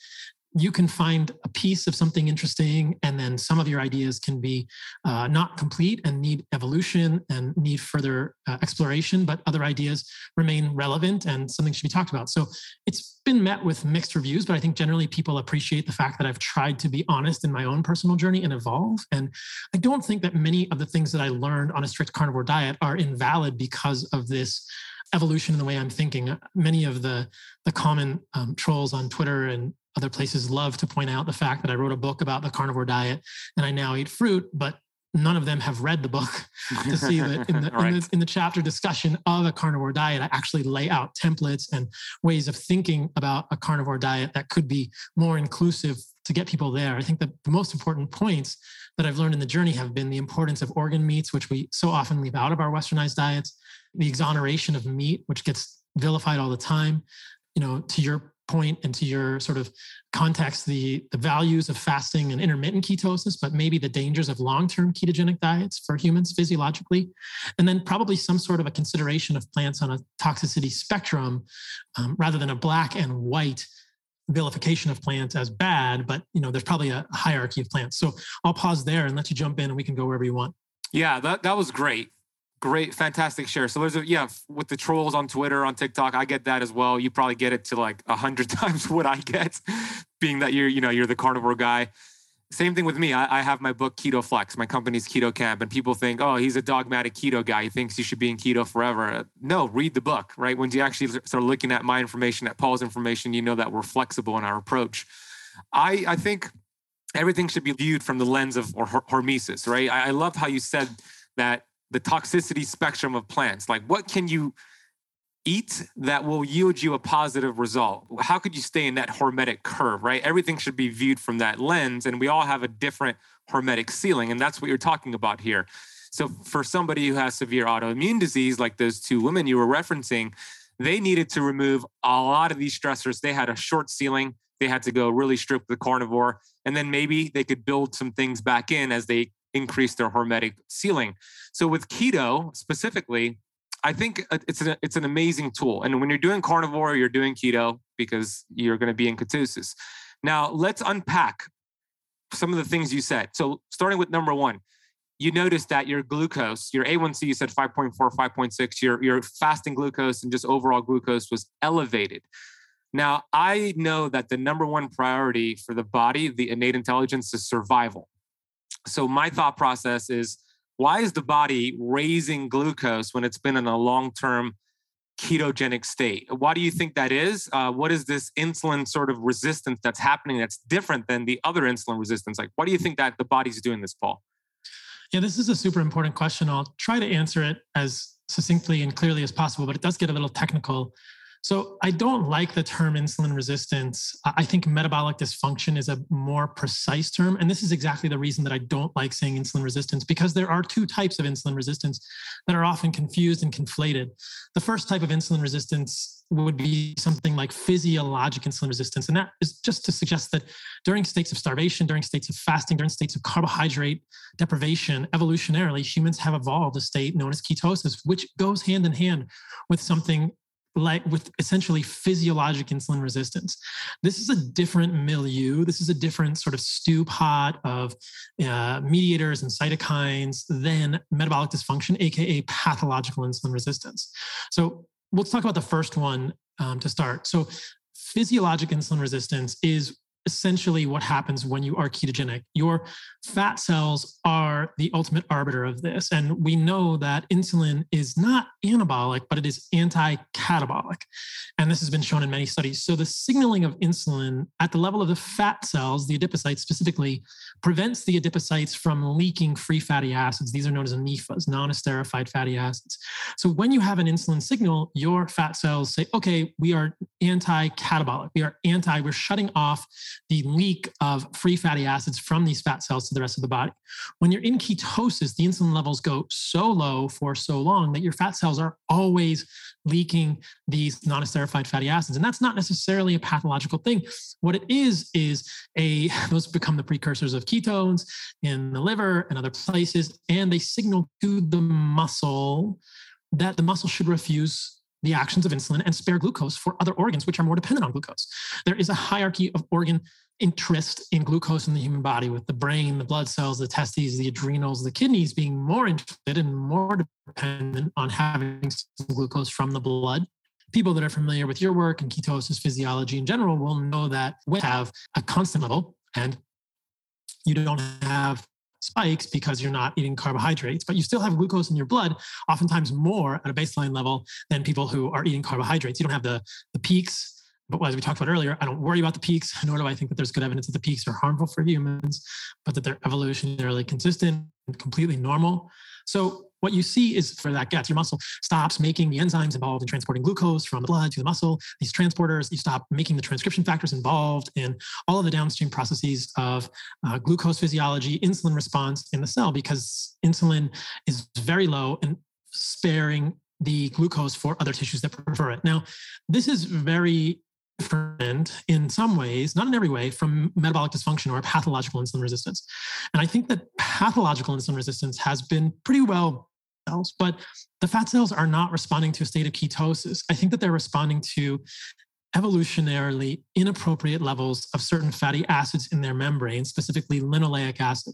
you can find a piece of something interesting and then some of your ideas can be uh, not complete and need evolution and need further uh, exploration but other ideas remain relevant and something should be talked about so it's been met with mixed reviews but i think generally people appreciate the fact that i've tried to be honest in my own personal journey and evolve and i don't think that many of the things that i learned on a strict carnivore diet are invalid because of this evolution in the way I'm thinking. Many of the the common um, trolls on Twitter and other places love to point out the fact that I wrote a book about the carnivore diet and I now eat fruit, but none of them have read the book to see that in the, right. in the, in the chapter discussion of a carnivore diet, I actually lay out templates and ways of thinking about a carnivore diet that could be more inclusive to get people there. I think that the most important points that I've learned in the journey have been the importance of organ meats, which we so often leave out of our westernized diets, the exoneration of meat, which gets vilified all the time. You know, to your point and to your sort of context the the values of fasting and intermittent ketosis but maybe the dangers of long-term ketogenic diets for humans physiologically. And then probably some sort of a consideration of plants on a toxicity spectrum um, rather than a black and white vilification of plants as bad but you know there's probably a hierarchy of plants. So i'll pause there and let you jump in and we can go wherever you want. Yeah that, that was great Great, fantastic share. So there's a yeah, with the trolls on Twitter, on TikTok, I get that as well. You probably get it to like a hundred times what I get, being that you're, you know, you're the carnivore guy. Same thing with me. I, I, have my book Keto Flex. My company's Keto Kamp, and people think, oh, he's a dogmatic keto guy. He thinks you should be in keto forever. No, read the book. Right when you actually start looking at my information, at Paul's information, you know that we're flexible in our approach. I I think everything should be viewed from the lens of or hormesis, right? I, I love how you said that the toxicity spectrum of plants. Like, what can you eat that will yield you a positive result? How could you stay in that hormetic curve, right? Everything should be viewed from that lens, and we all have a different hormetic ceiling, and that's what you're talking about here. So, for somebody who has severe autoimmune disease, like those two women you were referencing, they needed to remove a lot of these stressors. They had a short ceiling. They had to go really strict the carnivore. And then maybe they could build some things back in as they increase their hormetic ceiling. So with keto specifically, I think it's an, it's an amazing tool. And when you're doing carnivore, you're doing keto because you're going to be in ketosis. Now, let's unpack some of the things you said. So, starting with number one, you noticed that your glucose, your A1C, you said 5.4, 5.6, your, your fasting glucose and just overall glucose was elevated. Now, I know that the number one priority for the body, the innate intelligence, is survival. So, my thought process is why is the body raising glucose when it's been in a long term ketogenic state? Why do you think that is? Uh, what is this insulin sort of resistance that's happening that's different than the other insulin resistance? Like, why do you think that the body's doing this, Paul? Yeah, this is a super important question. I'll try to answer it as succinctly and clearly as possible, but it does get a little technical. So I don't like the term insulin resistance. I think metabolic dysfunction is a more precise term. And this is exactly the reason that I don't like saying insulin resistance, because there are two types of insulin resistance that are often confused and conflated. The first type of insulin resistance would be something like physiologic insulin resistance. And that is just to suggest that during states of starvation, during states of fasting, during states of carbohydrate deprivation, evolutionarily, humans have evolved a state known as ketosis, which goes hand in hand with something like with essentially physiologic insulin resistance. This is a different milieu. This is a different sort of stew pot of uh, mediators and cytokines than metabolic dysfunction, aka pathological insulin resistance. So let's talk about the first one um, to start. So physiologic insulin resistance is essentially what happens when you are ketogenic. Your fat cells are the ultimate arbiter of this. And we know that insulin is not anabolic, but it is anti catabolic. And this has been shown in many studies. So the signaling of insulin at the level of the fat cells, the adipocytes specifically, prevents the adipocytes from leaking free fatty acids. These are known as NEFAs, non esterified fatty acids. So when you have an insulin signal, your fat cells say, okay, we are anti catabolic. We are anti, we're shutting off the leak of free fatty acids from these fat cells to the rest of the body. When you're in ketosis, the insulin levels go so low for so long that your fat cells are always leaking these non-esterified fatty acids. And that's not necessarily a pathological thing. What it is, is a those become the precursors of ketones in the liver and other places, and they signal to the muscle that the muscle should refuse the actions of insulin and spare glucose for other organs which are more dependent on glucose. There is a hierarchy of organ interest in glucose in the human body, with the brain, the blood cells, the testes, the adrenals, the kidneys being more interested and more dependent on having glucose from the blood. People that are familiar with your work and ketosis physiology in general will know that we have a constant level and you don't have spikes because you're not eating carbohydrates, but you still have glucose in your blood, oftentimes more at a baseline level than people who are eating carbohydrates. You don't have the, the peaks. But as we talked about earlier, I don't worry about the peaks, nor do I think that there's good evidence that the peaks are harmful for humans, but that they're evolutionarily consistent and completely normal. So what you see is for that gets your muscle stops making the enzymes involved in transporting glucose from the blood to the muscle. These transporters, you stop making the transcription factors involved in all of the downstream processes of uh, glucose physiology, insulin response in the cell, because insulin is very low and sparing the glucose for other tissues that prefer it. Now, this is very different in some ways, not in every way, from metabolic dysfunction or pathological insulin resistance. And I think that pathological insulin resistance has been pretty well cells, but the fat cells are not responding to a state of ketosis. I think that they're responding to evolutionarily inappropriate levels of certain fatty acids in their membrane, specifically linoleic acid,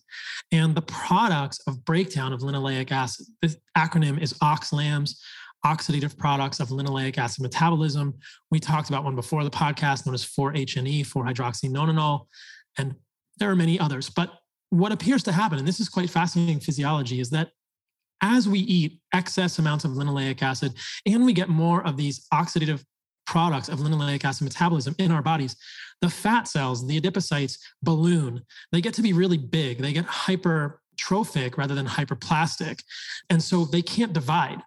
and the products of breakdown of linoleic acid. The acronym is OXLAMs oxidative products of linoleic acid metabolism. We talked about one before the podcast known as 4-HNE, 4-hydroxynonenal, and there are many others. But what appears to happen, and this is quite fascinating physiology, is that as we eat excess amounts of linoleic acid and we get more of these oxidative products of linoleic acid metabolism in our bodies, the fat cells, the adipocytes, balloon. They get to be really big. They get hypertrophic rather than hyperplastic. And so they can't divide.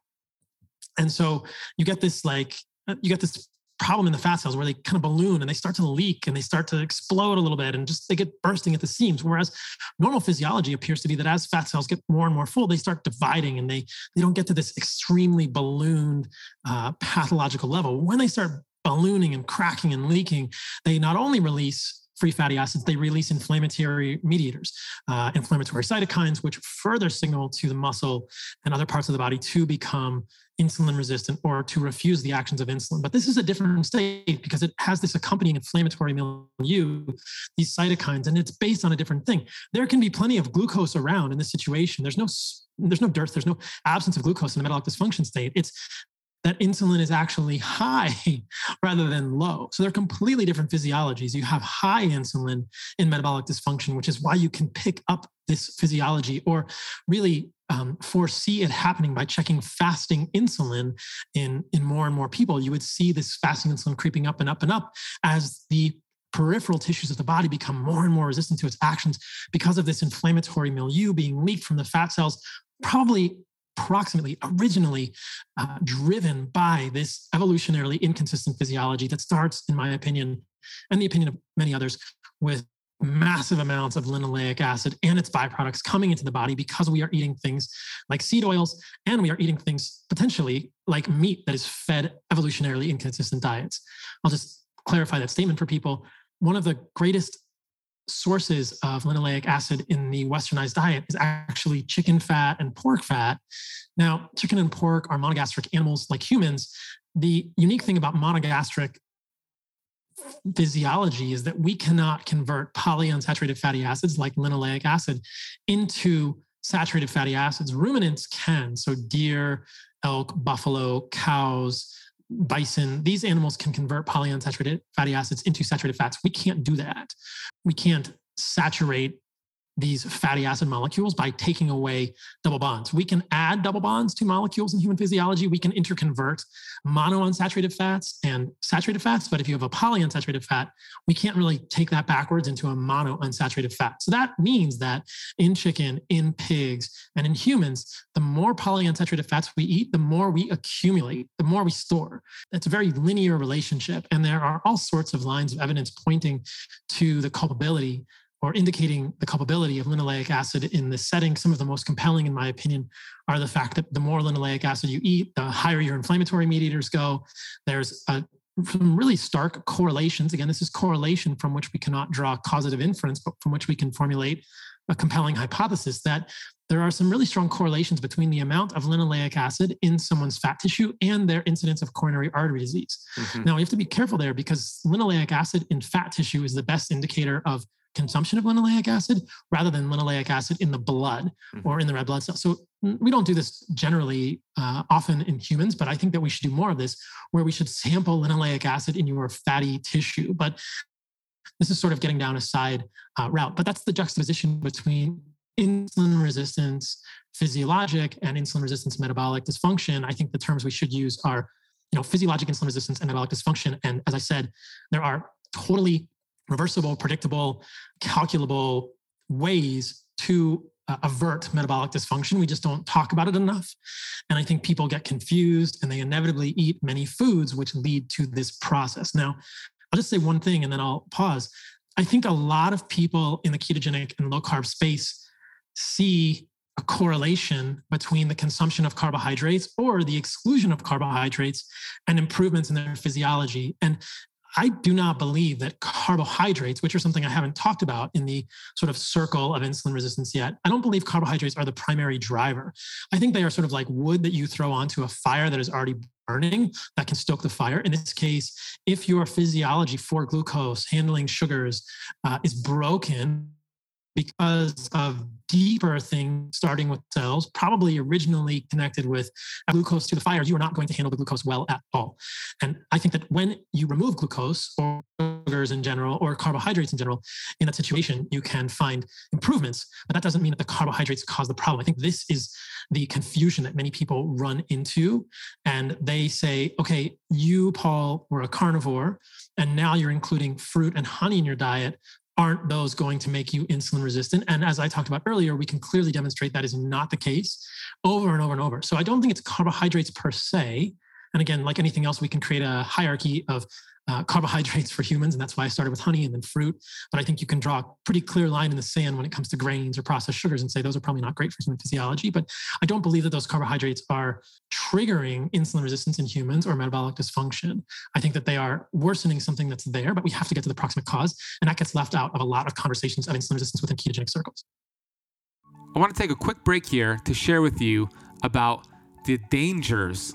And so you get this like, you get this problem in the fat cells where they kind of balloon and they start to leak and they start to explode a little bit and just they get bursting at the seams. Whereas normal physiology appears to be that as fat cells get more and more full they start dividing and they they don't get to this extremely ballooned uh, pathological level. When they start ballooning and cracking and leaking they not only release free fatty acids, they release inflammatory mediators, uh, inflammatory cytokines, which further signal to the muscle and other parts of the body to become insulin resistant or to refuse the actions of insulin. But this is a different state because it has this accompanying inflammatory milieu, these cytokines, and it's based on a different thing. There can be plenty of glucose around in this situation. There's no there's no dearth, there's no absence of glucose in the metabolic dysfunction state. It's that insulin is actually high rather than low. So they're completely different physiologies. You have high insulin in metabolic dysfunction, which is why you can pick up this physiology or really um, foresee it happening by checking fasting insulin in, in more and more people. You would see this fasting insulin creeping up and up and up as the peripheral tissues of the body become more and more resistant to its actions because of this inflammatory milieu being leaked from the fat cells, probably approximately originally uh, driven by this evolutionarily inconsistent physiology that starts, in my opinion, and the opinion of many others, with massive amounts of linoleic acid and its byproducts coming into the body because we are eating things like seed oils and we are eating things potentially like meat that is fed evolutionarily inconsistent diets. I'll just clarify that statement for people. One of the greatest sources of linoleic acid in the westernized diet is actually chicken fat and pork fat. Now, chicken and pork are monogastric animals like humans. The unique thing about monogastric physiology is that we cannot convert polyunsaturated fatty acids like linoleic acid into saturated fatty acids. Ruminants can. So, deer, elk, buffalo, cows, bison, these animals can convert polyunsaturated fatty acids into saturated fats. We can't do that. We can't saturate these fatty acid molecules by taking away double bonds. We can add double bonds to molecules in human physiology. We can interconvert monounsaturated fats and saturated fats. But if you have a polyunsaturated fat, we can't really take that backwards into a monounsaturated fat. So that means that in chicken, in pigs, and in humans, the more polyunsaturated fats we eat, the more we accumulate, the more we store. It's a very linear relationship. And there are all sorts of lines of evidence pointing to the culpability or indicating the culpability of linoleic acid in this setting. Some of the most compelling, in my opinion, are the fact that the more linoleic acid you eat, the higher your inflammatory mediators go. There's a, some really stark correlations. Again, this is correlation from which we cannot draw causative inference, but from which we can formulate a compelling hypothesis that there are some really strong correlations between the amount of linoleic acid in someone's fat tissue and their incidence of coronary artery disease. Mm-hmm. Now, you have to be careful there because linoleic acid in fat tissue is the best indicator of consumption of linoleic acid rather than linoleic acid in the blood mm-hmm. or in the red blood cells. So we don't do this generally uh, often in humans, but I think that we should do more of this where we should sample linoleic acid in your fatty tissue. But this is sort of getting down a side uh, route. But that's the juxtaposition between insulin resistance physiologic and insulin resistance metabolic dysfunction. I think the terms we should use are you know physiologic insulin resistance and metabolic dysfunction. And as I said, there are totally reversible, predictable, calculable ways to uh, avert metabolic dysfunction. We just don't talk about it enough. And I think people get confused and they inevitably eat many foods which lead to this process. Now, I'll just say one thing and then I'll pause. I think a lot of people in the ketogenic and low carb space see a correlation between the consumption of carbohydrates or the exclusion of carbohydrates and improvements in their physiology. And I do not believe that carbohydrates, which are something I haven't talked about in the sort of circle of insulin resistance yet, I don't believe carbohydrates are the primary driver. I think they are sort of like wood that you throw onto a fire that is already burning that can stoke the fire. In this case, if your physiology for glucose, handling sugars, uh, is broken, because of deeper things starting with cells, probably originally connected with glucose to the fire, you are not going to handle the glucose well at all. And I think that when you remove glucose or sugars in general or carbohydrates in general, in that situation, you can find improvements. But that doesn't mean that the carbohydrates cause the problem. I think this is the confusion that many people run into. And they say, okay, you, Paul, were a carnivore, and now you're including fruit and honey in your diet aren't those going to make you insulin resistant? And as I talked about earlier, we can clearly demonstrate that is not the case over and over and over. So I don't think it's carbohydrates per se. And again, like anything else, we can create a hierarchy of uh, carbohydrates for humans, and that's why I started with honey and then fruit. But I think you can draw a pretty clear line in the sand when it comes to grains or processed sugars and say those are probably not great for human physiology. But I don't believe that those carbohydrates are triggering insulin resistance in humans or metabolic dysfunction. I think that they are worsening something that's there, but we have to get to the proximate cause, and that gets left out of a lot of conversations of insulin resistance within ketogenic circles. I want to take a quick break here to share with you about the dangers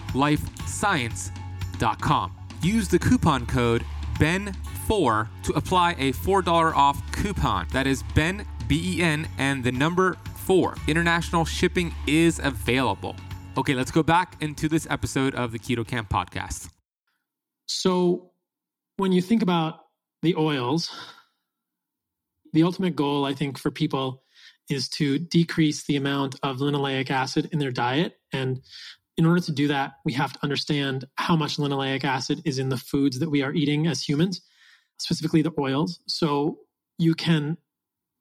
purelifescience.com. Use the coupon code BEN4 to apply a $4 off coupon. That is BEN, B E N, and the number 4. International shipping is available. Okay, let's go back into this episode of the Keto Kamp podcast. So, when you think about the oils, the ultimate goal, I think, for people is to decrease the amount of linoleic acid in their diet. And in order to do that, we have to understand how much linoleic acid is in the foods that we are eating as humans, specifically the oils. So you can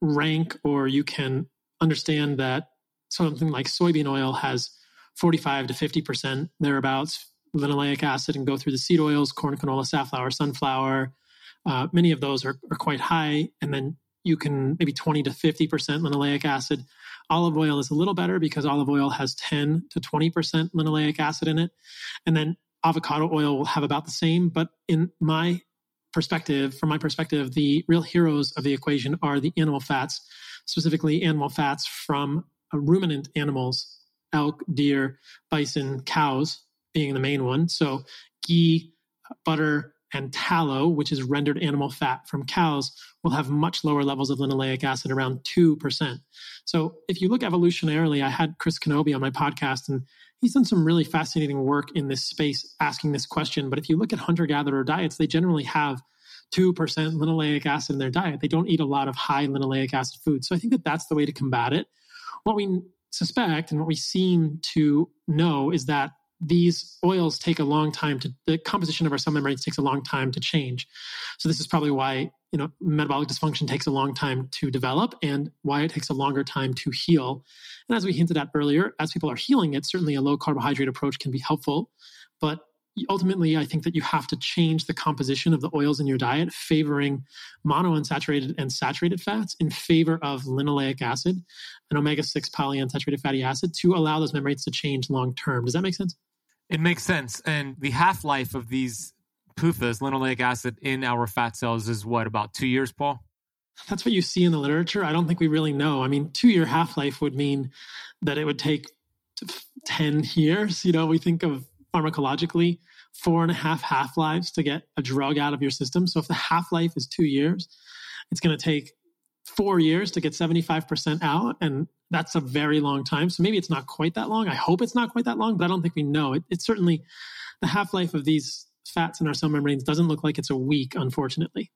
rank or you can understand that something like soybean oil has 45 to 50% thereabouts linoleic acid and go through the seed oils, corn, canola, safflower, sunflower. Uh, many of those are, are quite high. And then you can maybe 20 to 50% linoleic acid. Olive oil is a little better because olive oil has 10 to 20% linoleic acid in it. And then avocado oil will have about the same. But in my perspective, from my perspective, the real heroes of the equation are the animal fats, specifically animal fats from uh, ruminant animals, elk, deer, bison, cows being the main one. So ghee, butter, and tallow, which is rendered animal fat from cows, will have much lower levels of linoleic acid, around 2%. So if you look evolutionarily, I had Chris Knobbe on my podcast, and he's done some really fascinating work in this space asking this question. But if you look at hunter gatherer diets, they generally have 2% linoleic acid in their diet. They don't eat a lot of high linoleic acid foods. So I think that that's the way to combat it. What we suspect and what we seem to know is that these oils take a long time to the composition of our cell membranes takes a long time to change. So this is probably why you know metabolic dysfunction takes a long time to develop and why it takes a longer time to heal. And as we hinted at earlier as people are healing it certainly a low carbohydrate approach can be helpful. But ultimately i think that you have to change the composition of the oils in your diet favoring monounsaturated and saturated fats in favor of linoleic acid and omega-6 polyunsaturated fatty acid to allow those membranes to change long term. Does that make sense it makes sense. And the half life of these PUFAs, linoleic acid, in our fat cells is what, about two years, Paul? That's what you see in the literature. I don't think we really know. I mean, two year half life would mean that it would take 10 years. You know, we think of pharmacologically four and a half half lives to get a drug out of your system. So if the half life is two years, it's going to take four years to get 75% out. And that's a very long time. So maybe it's not quite that long. I hope it's not quite that long, but I don't think we know. It, it's certainly the half life of these fats in our cell membranes doesn't look like it's a week, unfortunately.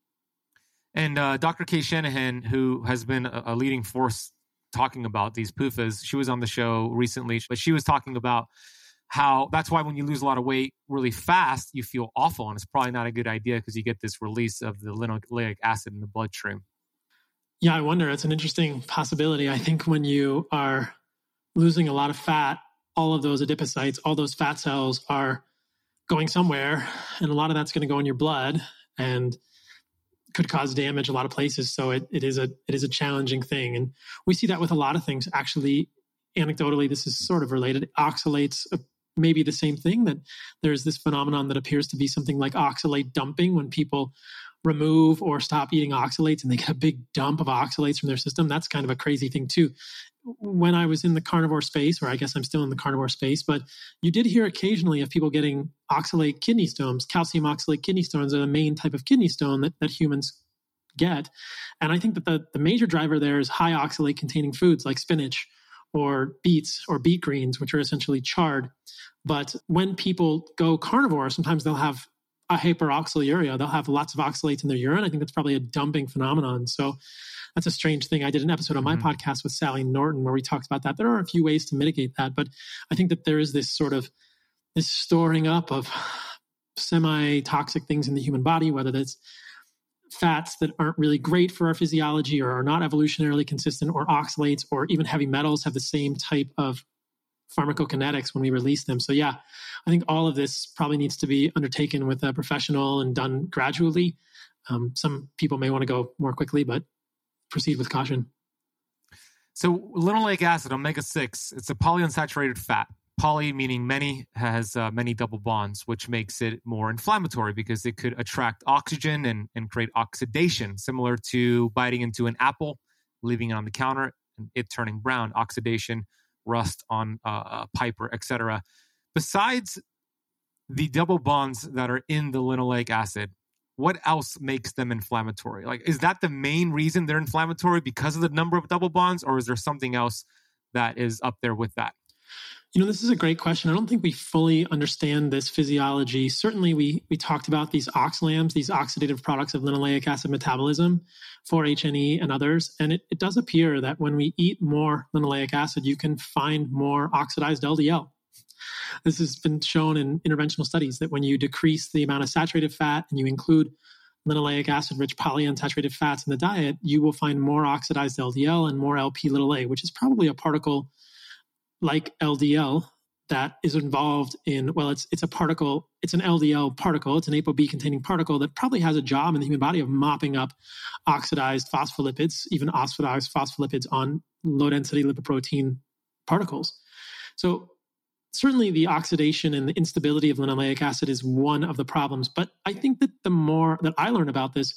And uh, Dr. Cate Shanahan, who has been a, a leading force talking about these PUFAs, she was on the show recently, but she was talking about how that's why when you lose a lot of weight really fast, you feel awful. And it's probably not a good idea because you get this release of the linoleic acid in the bloodstream. Yeah, I wonder. It's an interesting possibility. I think when you are losing a lot of fat, all of those adipocytes, all those fat cells are going somewhere, and a lot of that's going to go in your blood and could cause damage a lot of places. So it, it is a it is a challenging thing, and we see that with a lot of things. Actually, anecdotally, this is sort of related. Oxalates uh, maybe the same thing. That there's this phenomenon that appears to be something like oxalate dumping when people remove or stop eating oxalates and they get a big dump of oxalates from their system. That's kind of a crazy thing too. When I was in the carnivore space, or I guess I'm still in the carnivore space, but you did hear occasionally of people getting oxalate kidney stones. Calcium oxalate kidney stones are the main type of kidney stone that, that humans get. And I think that the, the major driver there is high oxalate containing foods like spinach or beets or beet greens, which are essentially charred. But when people go carnivore, sometimes they'll have a hyperoxaluria. They'll have lots of oxalates in their urine. I think that's probably a dumping phenomenon. So that's a strange thing. I did an episode on my mm-hmm. podcast with Sally Norton where we talked about that. There are a few ways to mitigate that, but I think that there is this sort of this storing up of semi toxic things in the human body, whether that's fats that aren't really great for our physiology or are not evolutionarily consistent, or oxalates, or even heavy metals have the same type of pharmacokinetics when we release them. So, yeah, I think all of this probably needs to be undertaken with a professional and done gradually. Um, some people may want to go more quickly, but proceed with caution. So, linoleic acid, omega 6, it's a polyunsaturated fat. Poly meaning many has uh, many double bonds, which makes it more inflammatory because it could attract oxygen and, and create oxidation, similar to biting into an apple, leaving it on the counter, and it turning brown. Oxidation rust on uh, a piper, etc. Besides the double bonds that are in the linoleic acid, what else makes them inflammatory? Like, is that the main reason they're inflammatory because of the number of double bonds, or is there something else that is up there with that? You know, this is a great question. I don't think we fully understand this physiology. Certainly, we we talked about these oxalams, these oxidative products of linoleic acid metabolism, 4-HNE and others. And it, it does appear that when we eat more linoleic acid, you can find more oxidized LDL. This has been shown in interventional studies that when you decrease the amount of saturated fat and you include linoleic acid rich polyunsaturated fats in the diet, you will find more oxidized LDL and more LP little a, which is probably a particle like LDL that is involved in well it's it's a particle it's an ldl particle. It's an apob containing particle that probably has a job in the human body of mopping up oxidized phospholipids even oxidized phospholipids on low density lipoprotein particles. So certainly the oxidation and the instability of linoleic acid is one of the problems but i think that the more that i learn about this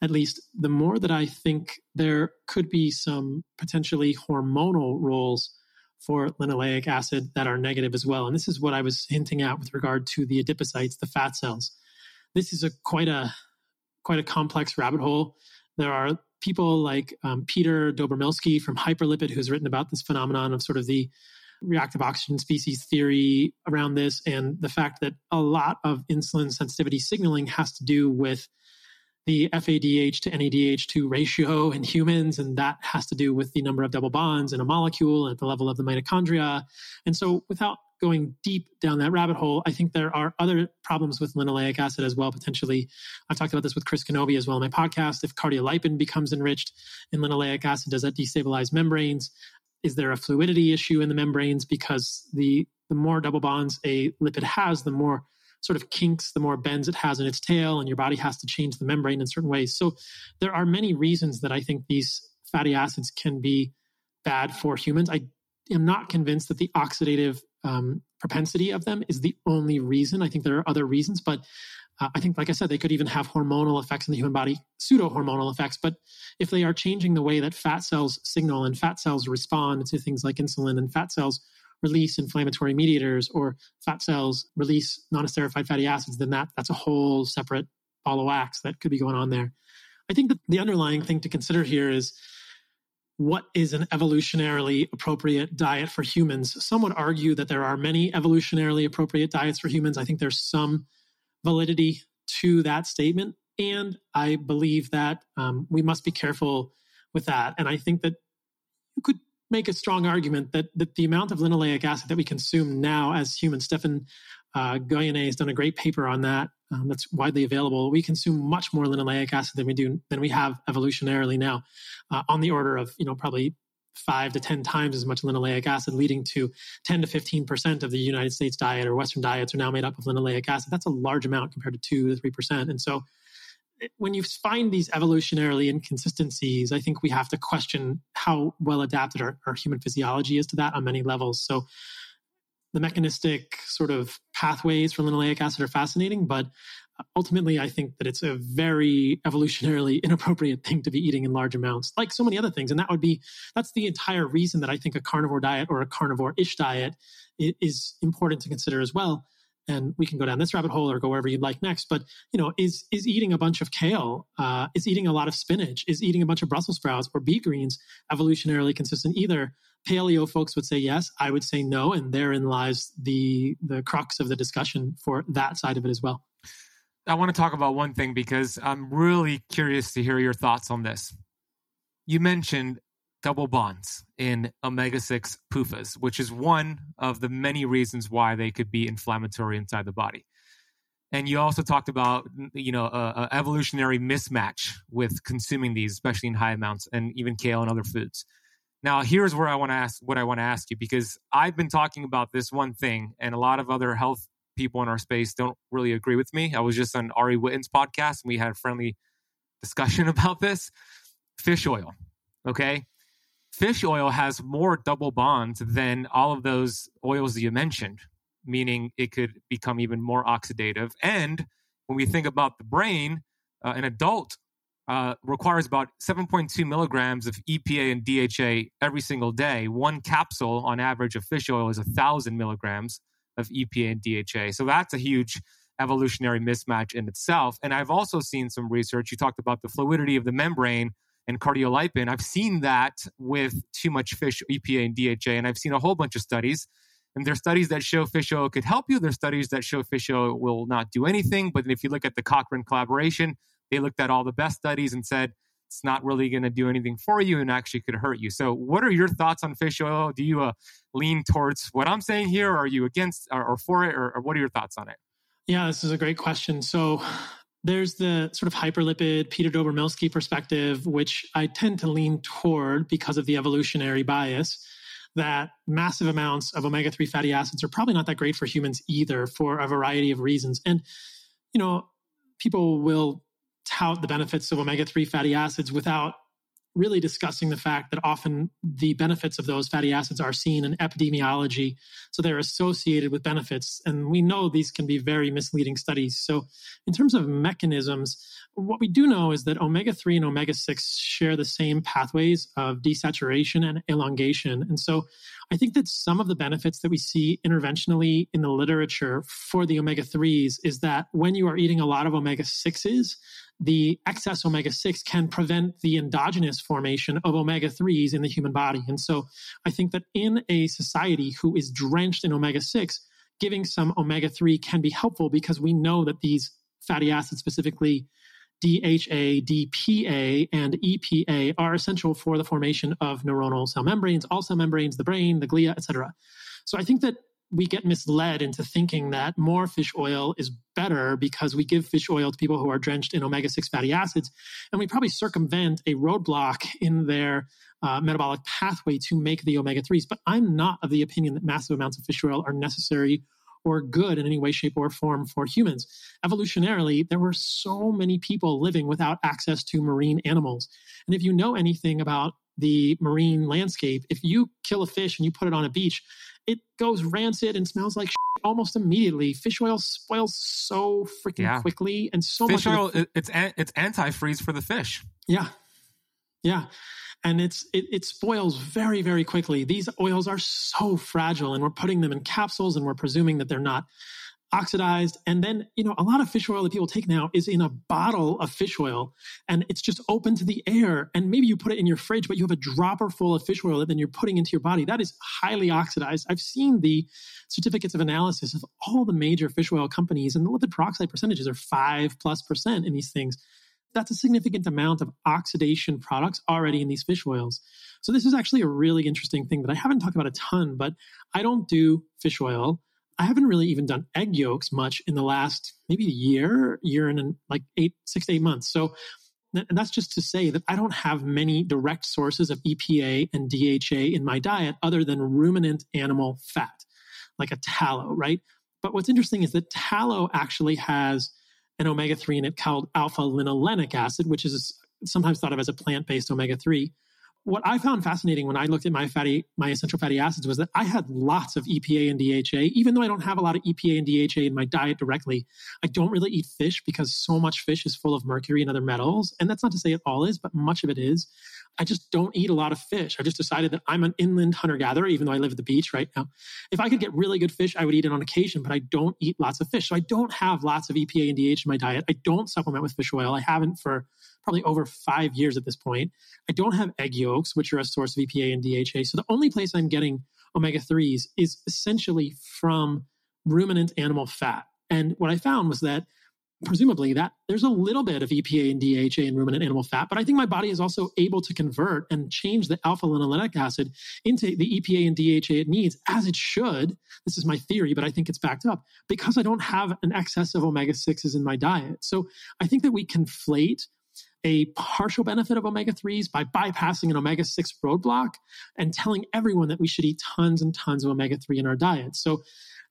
at least the more that i think there could be some potentially hormonal roles for linoleic acid that are negative as well. And this is what I was hinting at with regard to the adipocytes, the fat cells. This is a quite a quite a complex rabbit hole. There are people like um, Peter Dobromylskyj from Hyperlipid who's written about this phenomenon of sort of the reactive oxygen species theory around this and the fact that a lot of insulin sensitivity signaling has to do with the FADH to NADH2 ratio in humans, and that has to do with the number of double bonds in a molecule at the level of the mitochondria. And so, without going deep down that rabbit hole, I think there are other problems with linoleic acid as well, potentially. I've talked about this with Chris Knobbe as well in my podcast. If cardiolipin becomes enriched in linoleic acid, does that destabilize membranes? Is there a fluidity issue in the membranes? Because the, the more double bonds a lipid has, the more sort of kinks, the more bends it has in its tail, and your body has to change the membrane in certain ways. So there are many reasons that I think these fatty acids can be bad for humans. I am not convinced that the oxidative um, propensity of them is the only reason. I think there are other reasons, but uh, I think, like I said, they could even have hormonal effects in the human body, pseudo hormonal effects. But if they are changing the way that fat cells signal and fat cells respond to things like insulin and fat cells release inflammatory mediators or fat cells release non-esterified fatty acids, then that that's a whole separate ball of wax that could be going on there. I think that the underlying thing to consider here is what is an evolutionarily appropriate diet for humans. Some would argue that there are many evolutionarily appropriate diets for humans. I think there's some validity to that statement. And I believe that um, we must be careful with that. And I think that you could make a strong argument that, that the amount of linoleic acid that we consume now as humans, Stefan uh, has done a great paper on that um, that's widely available. We consume much more linoleic acid than we do than we have evolutionarily now, uh, on the order of you know probably five to ten times as much linoleic acid, leading to ten to fifteen percent of the United States diet or Western diets are now made up of linoleic acid. That's a large amount compared to two to three percent, and so when you find these evolutionarily inconsistencies, I think we have to question how well adapted our, our human physiology is to that on many levels. So the mechanistic sort of pathways for linoleic acid are fascinating, but ultimately, I think that it's a very evolutionarily inappropriate thing to be eating in large amounts, like so many other things. And that would be that's the entire reason that I think a carnivore diet or a carnivore-ish diet is important to consider as well. And we can go down this rabbit hole or go wherever you'd like next. But you know, is is eating a bunch of kale, uh, is eating a lot of spinach, is eating a bunch of Brussels sprouts or beet greens evolutionarily consistent either? paleo folks would say yes i would say no and therein lies the the crux of the discussion for that side of it as well i want to talk about one thing because i'm really curious to hear your thoughts on this you mentioned double bonds in omega-6 PUFAs which is one of the many reasons why they could be inflammatory inside the body and you also talked about you know a, a evolutionary mismatch with consuming these especially in high amounts and even kale and other foods now, here's where I want to ask what I want to ask you because I've been talking about this one thing, and a lot of other health people in our space don't really agree with me. I was just on Ari Whitten's podcast, and we had a friendly discussion about this. Fish oil, okay? Fish oil has more double bonds than all of those oils that you mentioned, meaning it could become even more oxidative. And when we think about the brain, uh, an adult uh, requires about 7.2 milligrams of EPA and DHA every single day. One capsule on average of fish oil is 1,000 milligrams of EPA and DHA. So that's a huge evolutionary mismatch in itself. And I've also seen some research. You talked about the fluidity of the membrane and cardiolipin. I've seen that with too much fish EPA and DHA. And I've seen a whole bunch of studies. And there are studies that show fish oil could help you. There are studies that show fish oil will not do anything. But if you look at the Cochrane collaboration, they looked at all the best studies and said it's not really going to do anything for you and actually could hurt you. So, what are your thoughts on fish oil? Do you uh, lean towards what I'm saying here? Or are you against or, or for it? Or, or what are your thoughts on it? Yeah, this is a great question. So, there's the sort of hyperlipid Peter Dobromylskyj perspective, which I tend to lean toward because of the evolutionary bias that massive amounts of omega 3 fatty acids are probably not that great for humans either for a variety of reasons. And, you know, people will tout the benefits of omega 3 fatty acids without really discussing the fact that often the benefits of those fatty acids are seen in epidemiology. So they're associated with benefits. And we know these can be very misleading studies. So, in terms of mechanisms, what we do know is that omega 3 and omega 6 share the same pathways of desaturation and elongation. And so I think that some of the benefits that we see interventionally in the literature for the omega 3s is that when you are eating a lot of omega 6s, the excess omega 6 can prevent the endogenous formation of omega 3s in the human body. And so I think that in a society who is drenched in omega 6, giving some omega 3 can be helpful because we know that these fatty acids, specifically DHA, DPA, and EPA, are essential for the formation of neuronal cell membranes, all cell membranes, the brain, the glia, etc. So I think that we get misled into thinking that more fish oil is better because we give fish oil to people who are drenched in omega 6 fatty acids. And we probably circumvent a roadblock in their uh, metabolic pathway to make the omega 3s. But I'm not of the opinion that massive amounts of fish oil are necessary or good in any way, shape, or form for humans. Evolutionarily, there were so many people living without access to marine animals. And if you know anything about the marine landscape, if you kill a fish and you put it on a beach, it goes rancid and smells like almost immediately. Fish oil spoils so freaking yeah. quickly, and so fish much. oil. The, it's it's antifreeze for the fish. Yeah, yeah, and it's it, it spoils very very quickly. These oils are so fragile, and we're putting them in capsules, and we're presuming that they're not oxidized. And then, you know, a lot of fish oil that people take now is in a bottle of fish oil and it's just open to the air. And maybe you put it in your fridge, but you have a dropper full of fish oil that then you're putting into your body. That is highly oxidized. I've seen the certificates of analysis of all the major fish oil companies, and the lipid peroxide percentages are five plus percent in these things. That's a significant amount of oxidation products already in these fish oils. So, this is actually a really interesting thing that I haven't talked about a ton, but I don't do fish oil. I haven't really even done egg yolks much in the last maybe a year, year and like eight, six eight months. So, and that's just to say that I don't have many direct sources of EPA and DHA in my diet other than ruminant animal fat, like a tallow, right? But what's interesting is that tallow actually has an omega 3 in it called alpha linolenic acid, which is sometimes thought of as a plant based omega 3 what I found fascinating when I looked at my fatty, my essential fatty acids was that I had lots of EPA and DHA, even though I don't have a lot of EPA and DHA in my diet directly. I don't really eat fish because so much fish is full of mercury and other metals. And that's not to say it all is, but much of it is. I just don't eat a lot of fish. I just decided that I'm an inland hunter gatherer, even though I live at the beach right now. If I could get really good fish, I would eat it on occasion, but I don't eat lots of fish. So I don't have lots of EPA and DHA in my diet. I don't supplement with fish oil. I haven't for probably over five years at this point. I don't have egg yolks, which are a source of EPA and DHA. So the only place I'm getting omega 3s is essentially from ruminant animal fat. And what I found was that presumably that there's a little bit of EPA and DHA in ruminant animal fat, but I think my body is also able to convert and change the alpha linolenic acid into the EPA and DHA it needs as it should. This is my theory, but I think it's backed up because I don't have an excess of omega 6s in my diet. So I think that we conflate a partial benefit of omega 3s by bypassing an omega 6 roadblock and telling everyone that we should eat tons and tons of omega 3 in our diet. So,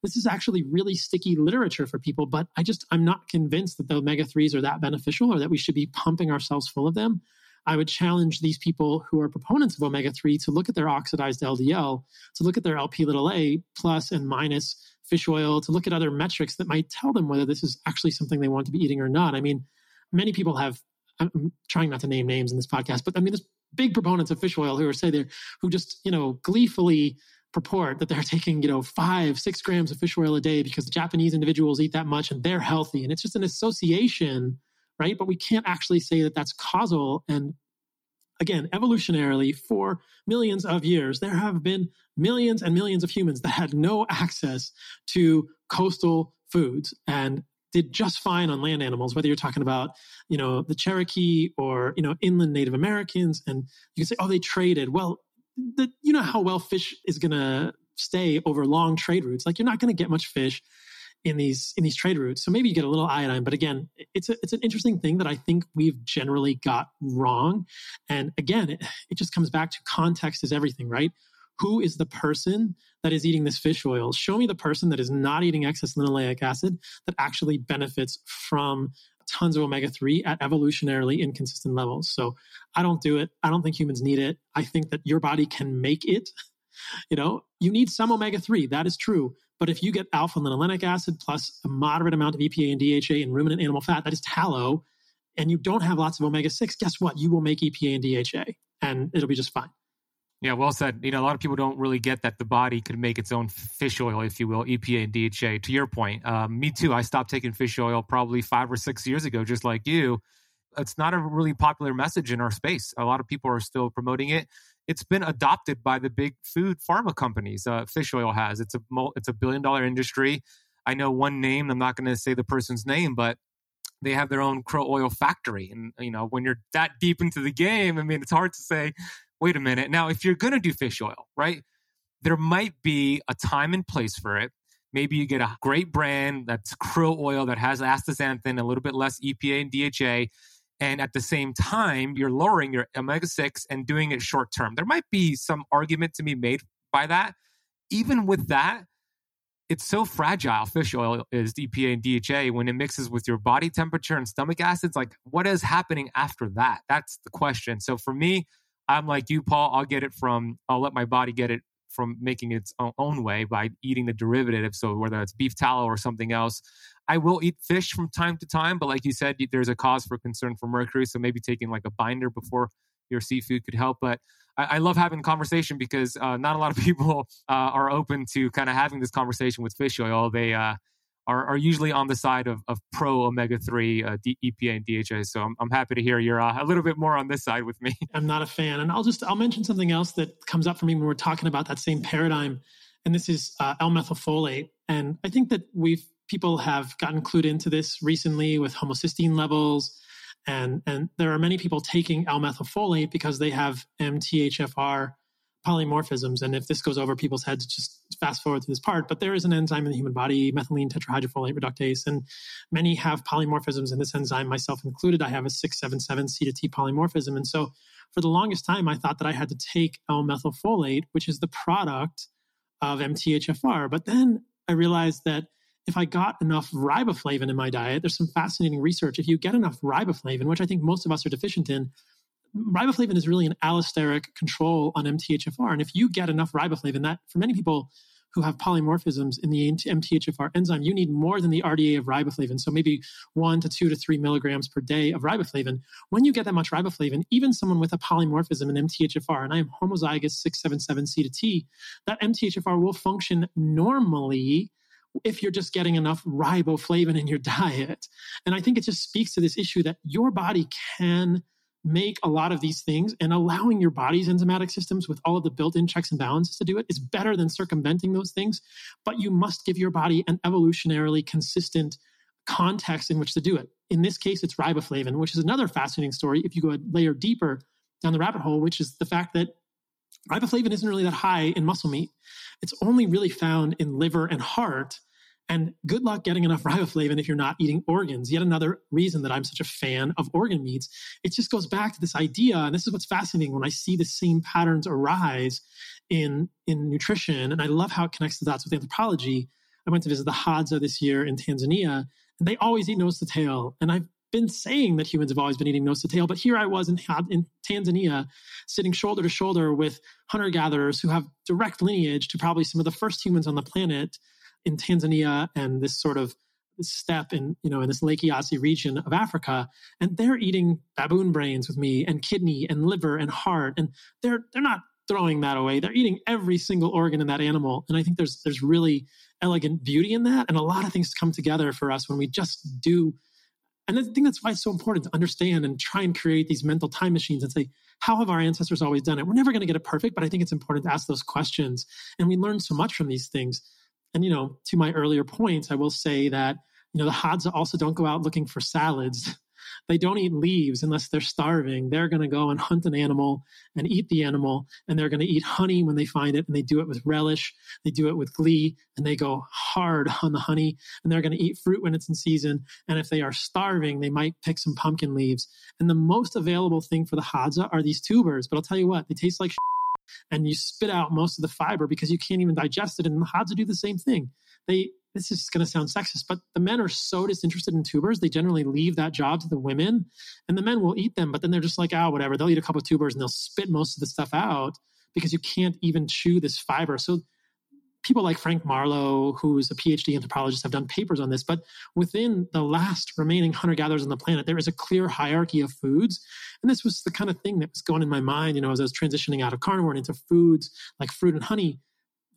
this is actually really sticky literature for people, but I just, I'm not convinced that the omega 3s are that beneficial or that we should be pumping ourselves full of them. I would challenge these people who are proponents of omega 3 to look at their oxidized LDL, to look at their LP little a plus and minus fish oil, to look at other metrics that might tell them whether this is actually something they want to be eating or not. I mean, many people have I'm trying not to name names in this podcast, but I mean, there's big proponents of fish oil who are say they're who just you know gleefully purport that they're taking you know five six grams of fish oil a day because Japanese individuals eat that much and they're healthy, and it's just an association, right? But we can't actually say that that's causal. And again, evolutionarily, for millions of years, there have been millions and millions of humans that had no access to coastal foods and did just fine on land animals, whether you're talking about, you know, the Cherokee or, you know, inland Native Americans. And you can say, oh, they traded. Well, the, you know how well fish is going to stay over long trade routes. Like you're not going to get much fish in these in these trade routes. So maybe you get a little iodine, but again, it's a, it's an interesting thing that I think we've generally got wrong. And again, it, it just comes back to context is everything, right? Who is the person that is eating this fish oil? Show me the person that is not eating excess linoleic acid that actually benefits from tons of omega 3 at evolutionarily inconsistent levels. So I don't do it. I don't think humans need it. I think that your body can make it. You know, you need some omega 3, that is true. But if you get alpha linolenic acid plus a moderate amount of EPA and DHA in ruminant animal fat, that is tallow, and you don't have lots of omega 6, guess what? You will make EPA and DHA and it'll be just fine. Yeah, well said. You know, a lot of people don't really get that the body could make its own fish oil, if you will, EPA and DHA. To your point, um, me too. I stopped taking fish oil probably five or six years ago, just like you. It's not a really popular message in our space. A lot of people are still promoting it. It's been adopted by the big food pharma companies. Uh, fish oil has. It's a it's a billion dollar industry. I know one name. I'm not going to say the person's name, but they have their own krill oil factory. And you know, when you're that deep into the game, I mean, it's hard to say wait a minute. Now, if you're going to do fish oil, right, there might be a time and place for it. Maybe you get a great brand that's krill oil that has astaxanthin, a little bit less EPA and DHA. And at the same time, you're lowering your omega 6 and doing it short term. There might be some argument to be made by that. Even with that, it's so fragile fish oil is EPA and DHA when it mixes with your body temperature and stomach acids like what is happening after that that's the question so for me I'm like you, Paul. I'll get it from, I'll let my body get it from making its own way by eating the derivative. So whether it's beef tallow or something else, I will eat fish from time to time. But like you said, there's a cause for concern for mercury. So maybe taking like a binder before your seafood could help. But I, I love having conversation because uh, not a lot of people uh, are open to kind of having this conversation with fish oil. They uh, are, are usually on the side of, of pro omega 3 uh, EPA and DHA. So I'm, I'm happy to hear you're uh, a little bit more on this side with me. I'm not a fan. And I'll just, I'll mention something else that comes up for me when we're talking about that same paradigm. And this is uh, L-methylfolate. And I think that we've, people have gotten clued into this recently with homocysteine levels. And, and there are many people taking L-methylfolate because they have MTHFR polymorphisms. And if this goes over people's heads, just fast forward to this part. But there is an enzyme in the human body, methylene tetrahydrofolate reductase, and many have polymorphisms in this enzyme, myself included. I have a 677 C to T polymorphism. And so for the longest time, I thought that I had to take L-methylfolate, which is the product of MTHFR. But then I realized that if I got enough riboflavin in my diet, there's some fascinating research. If you get enough riboflavin, which I think most of us are deficient in, riboflavin is really an allosteric control on MTHFR. And if you get enough riboflavin, that for many people who have polymorphisms in the MTHFR enzyme, you need more than the RDA of riboflavin. So maybe one to two to three milligrams per day of riboflavin. When you get that much riboflavin, even someone with a polymorphism in MTHFR, and I am homozygous 677C to T, that MTHFR will function normally if you're just getting enough riboflavin in your diet. And I think it just speaks to this issue that your body can make a lot of these things and allowing your body's enzymatic systems with all of the built-in checks and balances to do it is better than circumventing those things but you must give your body an evolutionarily consistent context in which to do it. In this case it's riboflavin which is another fascinating story if you go a layer deeper down the rabbit hole which is the fact that riboflavin isn't really that high in muscle meat. It's only really found in liver and heart and good luck getting enough riboflavin if you're not eating organs. Yet another reason that I'm such a fan of organ meats. It just goes back to this idea, and this is what's fascinating when I see the same patterns arise in in nutrition, and I love how it connects the dots with anthropology. I went to visit the Hadza this year in Tanzania, and they always eat nose to tail. And I've been saying that humans have always been eating nose to tail, but here I was in, in Tanzania, sitting shoulder to shoulder with hunter gatherers who have direct lineage to probably some of the first humans on the planet in Tanzania and this sort of steppe in you know in this Lake Eyasi region of Africa, and they're eating baboon brains with me and kidney and liver and heart, and they're they're not throwing that away. They're eating every single organ in that animal, and I think there's there's really elegant beauty in that, and a lot of things come together for us when we just do. And I think that's why it's so important to understand and try and create these mental time machines and say, how have our ancestors always done it? We're never going to get it perfect, but I think it's important to ask those questions. And we learn so much from these things. And, you know, to my earlier points, I will say that, you know, the Hadza also don't go out looking for salads. They don't eat leaves unless they're starving. They're going to go and hunt an animal and eat the animal, and they're going to eat honey when they find it, and they do it with relish. They do it with glee, and they go hard on the honey, and they're going to eat fruit when it's in season. And if they are starving, they might pick some pumpkin leaves. And the most available thing for the Hadza are these tubers. But I'll tell you what, they taste like and you spit out most of the fiber because you can't even digest it. And the Hadza do the same thing. They this is going to sound sexist, but the men are so disinterested in tubers, they generally leave that job to the women, and the men will eat them, but then they're just like, oh, whatever. They'll eat a couple of tubers and they'll spit most of the stuff out because you can't even chew this fiber. So people like Frank Marlowe, who's a PhD anthropologist, have done papers on this. But within the last remaining hunter gatherers on the planet, there is a clear hierarchy of foods. And this was the kind of thing that was going in my mind, you know, as I was transitioning out of carnivore into foods like fruit and honey.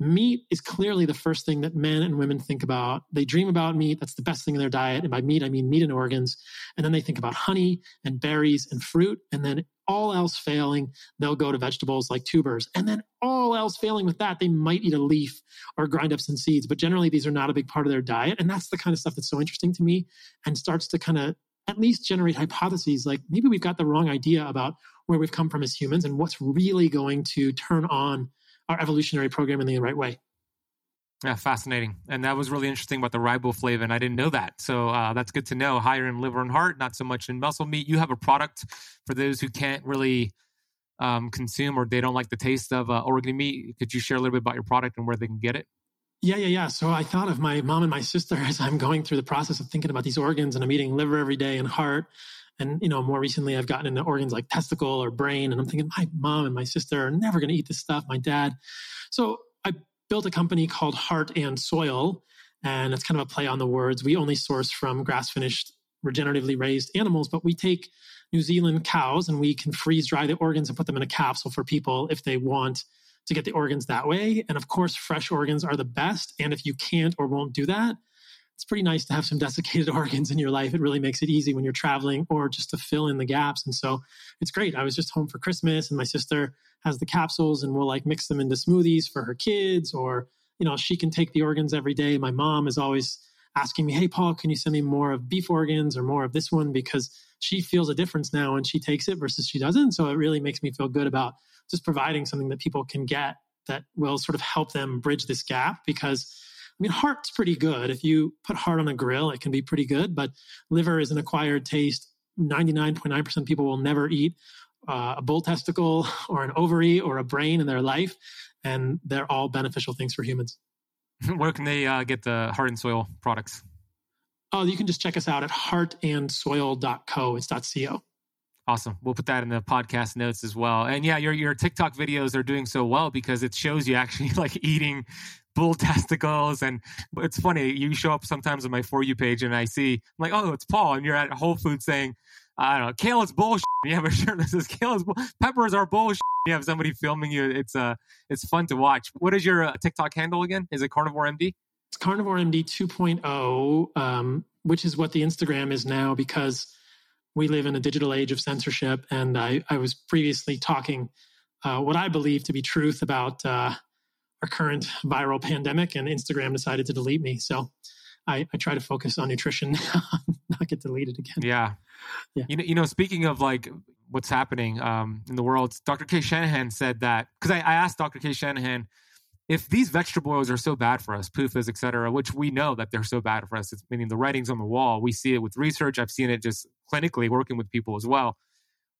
Meat is clearly the first thing that men and women think about. They dream about meat. That's the best thing in their diet. And by meat, I mean meat and organs. And then they think about honey and berries and fruit. And then all else failing, they'll go to vegetables like tubers. And then all else failing with that, they might eat a leaf or grind up some seeds. But generally, these are not a big part of their diet. And that's the kind of stuff that's so interesting to me and starts to kind of at least generate hypotheses like maybe we've got the wrong idea about where we've come from as humans and what's really going to turn on our evolutionary program in the right way. Yeah, fascinating. And that was really interesting about the riboflavin. I didn't know that. So uh, that's good to know. Higher in liver and heart, not so much in muscle meat. You have a product for those who can't really um, consume or they don't like the taste of uh, organ meat. Could you share a little bit about your product and where they can get it? Yeah, yeah, yeah. So I thought of my mom and my sister as I'm going through the process of thinking about these organs and I'm eating liver every day and heart. And, you know, more recently I've gotten into organs like testicle or brain. And I'm thinking, my mom and my sister are never going to eat this stuff. My dad. So I built a company called Heart and Soil, and it's kind of a play on the words. We only source from grass finished, regeneratively raised animals, but we take New Zealand cows and we can freeze dry the organs and put them in a capsule for people if they want to get the organs that way. And of course, fresh organs are the best. And if you can't or won't do that, it's pretty nice to have some desiccated organs in your life. It really makes it easy when you're traveling or just to fill in the gaps. And so it's great. I was just home for Christmas and my sister has the capsules and we'll like mix them into smoothies for her kids or, you know, she can take the organs every day. My mom is always asking me, Hey, Paul, can you send me more of beef organs or more of this one? Because she feels a difference now when she takes it versus she doesn't. So it really makes me feel good about just providing something that people can get that will sort of help them bridge this gap because mean, heart's pretty good. If you put heart on a grill, it can be pretty good, but liver is an acquired taste. 99.9% of people will never eat uh, a bull testicle or an ovary or a brain in their life, and they're all beneficial things for humans. Where can they uh, get the Heart and Soil products? Oh, you can just check us out at heartandsoil.co. It's .co. Awesome. We'll put that in the podcast notes as well. And yeah, your your TikTok videos are doing so well because it shows you actually like eating bull testicles. And it's funny, you show up sometimes on my For You page and I see, I'm like, oh, it's Paul. And you're at Whole Foods saying, I don't know, kale is bullshit. You have a shirt that says kale is bull- peppers are bullshit. You have somebody filming you. It's uh, it's fun to watch. What is your uh, TikTok handle again? Is it Carnivore MD? It's Carnivore MD 2.0, um, which is what the Instagram is now because we live in a digital age of censorship. And I, I was previously talking uh, what I believe to be truth about uh, our current viral pandemic, and Instagram decided to delete me. So I, I try to focus on nutrition, not get deleted again. Yeah. yeah. You know, you know, speaking of like what's happening um, in the world, Dr. Cate Shanahan said that because I, I asked Dr. Cate Shanahan if these vegetable oils are so bad for us, PUFAs, et cetera, which we know that they're so bad for us, it's meaning the writings on the wall. We see it with research. I've seen it just clinically working with people as well.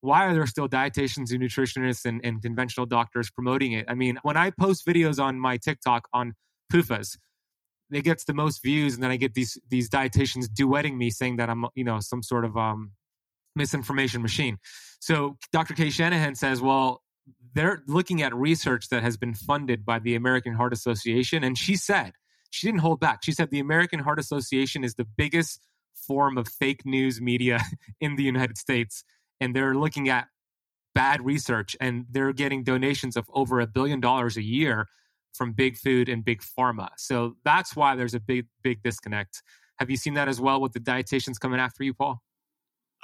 Why are there still dietitians and nutritionists and, and conventional doctors promoting it? I mean, when I post videos on my TikTok on PUFAs, it gets the most views, and then I get these these dietitians duetting me saying that I'm you know some sort of um, misinformation machine. So Dr. Cate Shanahan says, well, they're looking at research that has been funded by the American Heart Association. And she said, she didn't hold back. She said the American Heart Association is the biggest form of fake news media in the United States. And they're looking at bad research and they're getting donations of over a billion dollars a year from big food and big pharma. So that's why there's a big, big disconnect. Have you seen that as well with the dietitians coming after you, Paul?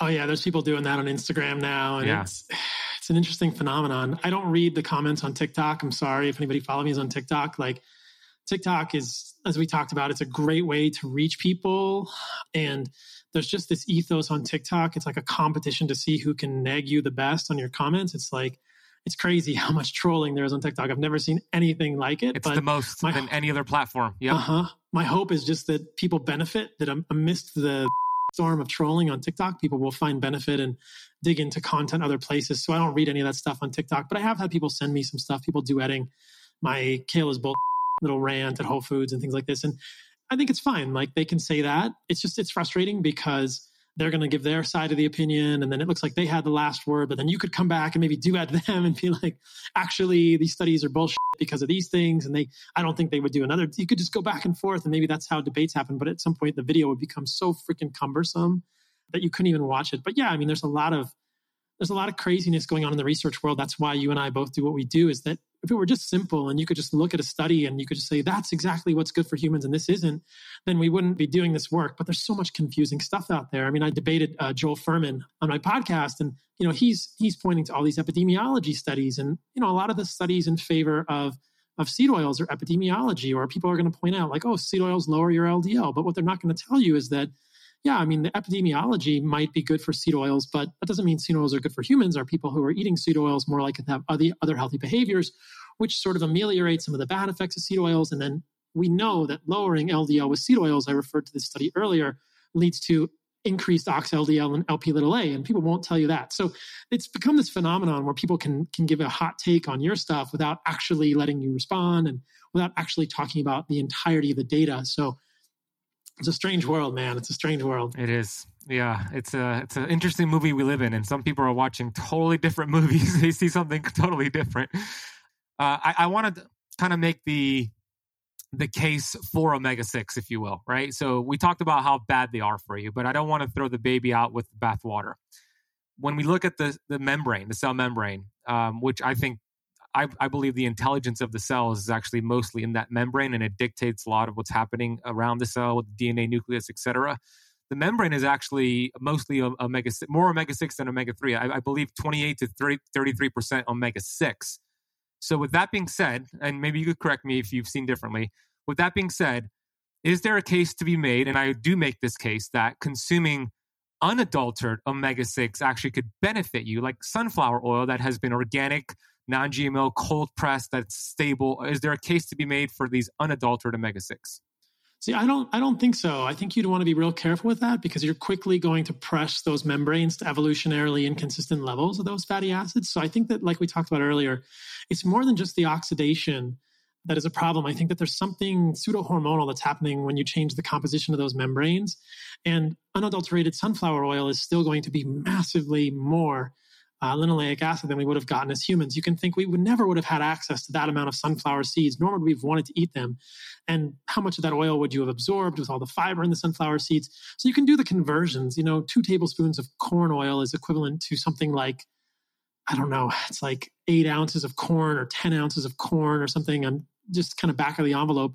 Oh yeah, there's people doing that on Instagram now, and yeah. it's it's an interesting phenomenon. I don't read the comments on TikTok. I'm sorry if anybody follow me is on TikTok. Like TikTok is, as we talked about, it's a great way to reach people, and there's just this ethos on TikTok. It's like a competition to see who can nag you the best on your comments. It's like it's crazy how much trolling there is on TikTok. I've never seen anything like it. It's the most my, than any other platform. Yeah. Uh huh. My hope is just that people benefit. That amidst the storm of trolling on TikTok, people will find benefit and dig into content other places. So I don't read any of that stuff on TikTok, but I have had people send me some stuff, people duetting my kale is bull little rant at Whole Foods and things like this. And I think it's fine. Like they can say that. It's just, it's frustrating because they're going to give their side of the opinion and then it looks like they had the last word but then you could come back and maybe do at them and be like actually these studies are bullshit because of these things and they i don't think they would do another you could just go back and forth and maybe that's how debates happen but at some point the video would become so freaking cumbersome that you couldn't even watch it but yeah i mean there's a lot of there's a lot of craziness going on in the research world. That's why you and i both do what we do is that if it were just simple and you could just look at a study and you could just say that's exactly what's good for humans and this isn't then we wouldn't be doing this work. But there's so much confusing stuff out there. I mean i debated uh, joel fuhrman on my podcast and you know he's he's pointing to all these epidemiology studies and you know a lot of the studies in favor of of seed oils or epidemiology or people are going to point out like oh seed oils lower your ldl but what they're not going to tell you is that yeah, I mean, the epidemiology might be good for seed oils, but that doesn't mean seed oils are good for humans. Are people who are eating seed oils more likely to have other, other healthy behaviors, which sort of ameliorate some of the bad effects of seed oils? And then we know that lowering LDL with seed oils, I referred to this study earlier, leads to increased ox-LDL and LP little a, and people won't tell you that. So it's become this phenomenon where people can can give a hot take on your stuff without actually letting you respond and without actually talking about the entirety of the data. So it's a strange world, man. It's a strange world. It is. Yeah, it's a it's an interesting movie we live in, and some people are watching totally different movies. they see something totally different. Uh, I, I want to kind of make the the case for omega six, if you will, right? So we talked about how bad they are for you, but I don't want to throw the baby out with the bathwater. When we look at the the membrane, the cell membrane, um, which I think I, I, believe the intelligence of the cells is actually mostly in that membrane and it dictates a lot of what's happening around the cell with the DNA nucleus, etc. The membrane is actually mostly omega more omega six than omega three. I, I, believe twenty eight to 33 percent omega six. So with that being said, and maybe you could correct me if you've seen differently. With that being said, is there a case to be made, and I do make this case that consuming unadulterated omega 6 actually could benefit you, like sunflower oil that has been organic, non GMO, cold pressed, that's stable. Is there a case to be made for these unadulterated omega 6? See, I don't I don't think so. I think you'd want to be real careful with that because you're quickly going to press those membranes to evolutionarily inconsistent levels of those fatty acids. So I think that like we talked about earlier, it's more than just the oxidation that is a problem. I think that there's something pseudo hormonal that's happening when you change the composition of those membranes. And unadulterated sunflower oil is still going to be massively more uh, linoleic acid than we would have gotten as humans. You can think we would never would have had access to that amount of sunflower seeds, nor would we have wanted to eat them. And how much of that oil would you have absorbed with all the fiber in the sunflower seeds? So you can do the conversions. You know, two tablespoons of corn oil is equivalent to something like, I don't know, it's like eight ounces of corn or 10 ounces of corn or something. I'm just kind of back of the envelope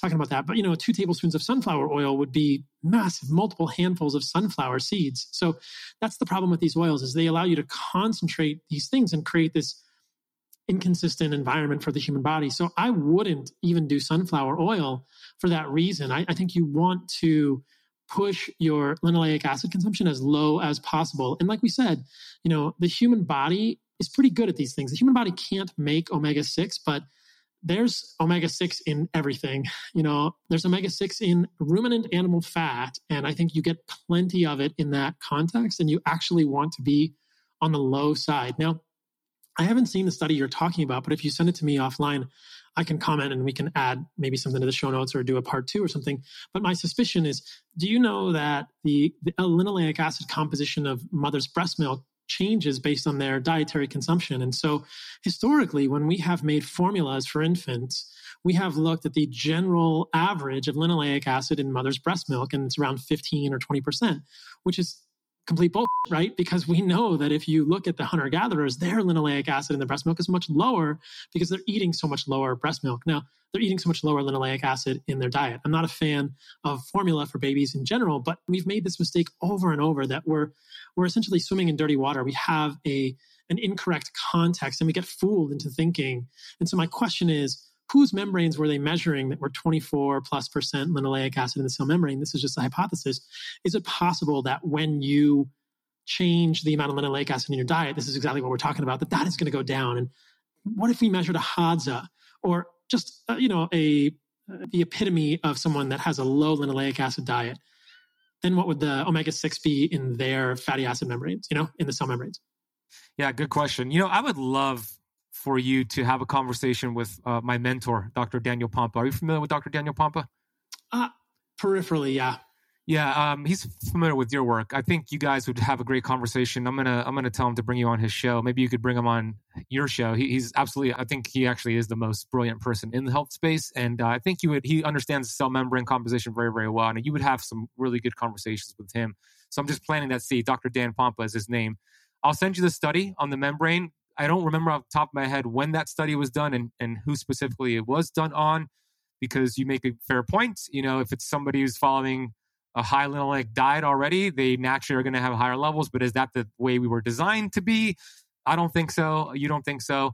talking about that. But you know, two tablespoons of sunflower oil would be massive, multiple handfuls of sunflower seeds. So that's the problem with these oils is they allow you to concentrate these things and create this inconsistent environment for the human body. So I wouldn't even do sunflower oil for that reason. I, I think you want to push your linoleic acid consumption as low as possible. And like we said, you know, the human body is pretty good at these things. The human body can't make omega 6, but there's omega 6 in everything. You know, there's omega 6 in ruminant animal fat. And I think you get plenty of it in that context. And you actually want to be on the low side. Now, I haven't seen the study you're talking about, but if you send it to me offline, I can comment and we can add maybe something to the show notes or do a part two or something. But my suspicion is do you know that the, the linoleic acid composition of mother's breast milk changes based on their dietary consumption. And so, historically, when we have made formulas for infants, we have looked at the general average of linoleic acid in mother's breast milk, and it's around 15 or 20%, which is complete bullshit, right? Because we know that if you look at the hunter gatherers, their linoleic acid in the breast milk is much lower because they're eating so much lower breast milk. Now, they're eating so much lower linoleic acid in their diet. I'm not a fan of formula for babies in general, but we've made this mistake over and over that we're we're essentially swimming in dirty water. We have a an incorrect context and we get fooled into thinking. And so my question is, whose membranes were they measuring that were 24 plus percent linoleic acid in the cell membrane? This is just a hypothesis. Is it possible that when you change the amount of linoleic acid in your diet, this is exactly what we're talking about, that that is going to go down? And what if we measured a Hadza or just, uh, you know, a uh, the epitome of someone that has a low linoleic acid diet? Then what would the omega 6 be in their fatty acid membranes, you know, in the cell membranes? Yeah, good question. You know, I would love for you to have a conversation with uh, my mentor, Dr. Daniel Pompa. Are you familiar with Dr. Daniel Pompa? Uh, peripherally, yeah. Yeah, um, he's familiar with your work. I think you guys would have a great conversation. I'm gonna I'm gonna tell him to bring you on his show. Maybe you could bring him on your show. He, he's absolutely. I think he actually is the most brilliant person in the health space, and uh, I think you would. He understands cell membrane composition very very well, and you would have some really good conversations with him. So I'm just planning that seed. Dr. Dan Pompa is his name. I'll send you the study on the membrane. I don't remember off the top of my head when that study was done and, and who specifically it was done on, because you make a fair point. You know, if it's somebody who's following a high linoleic diet already, they naturally are going to have higher levels. But is that the way we were designed to be? I don't think so. You don't think so?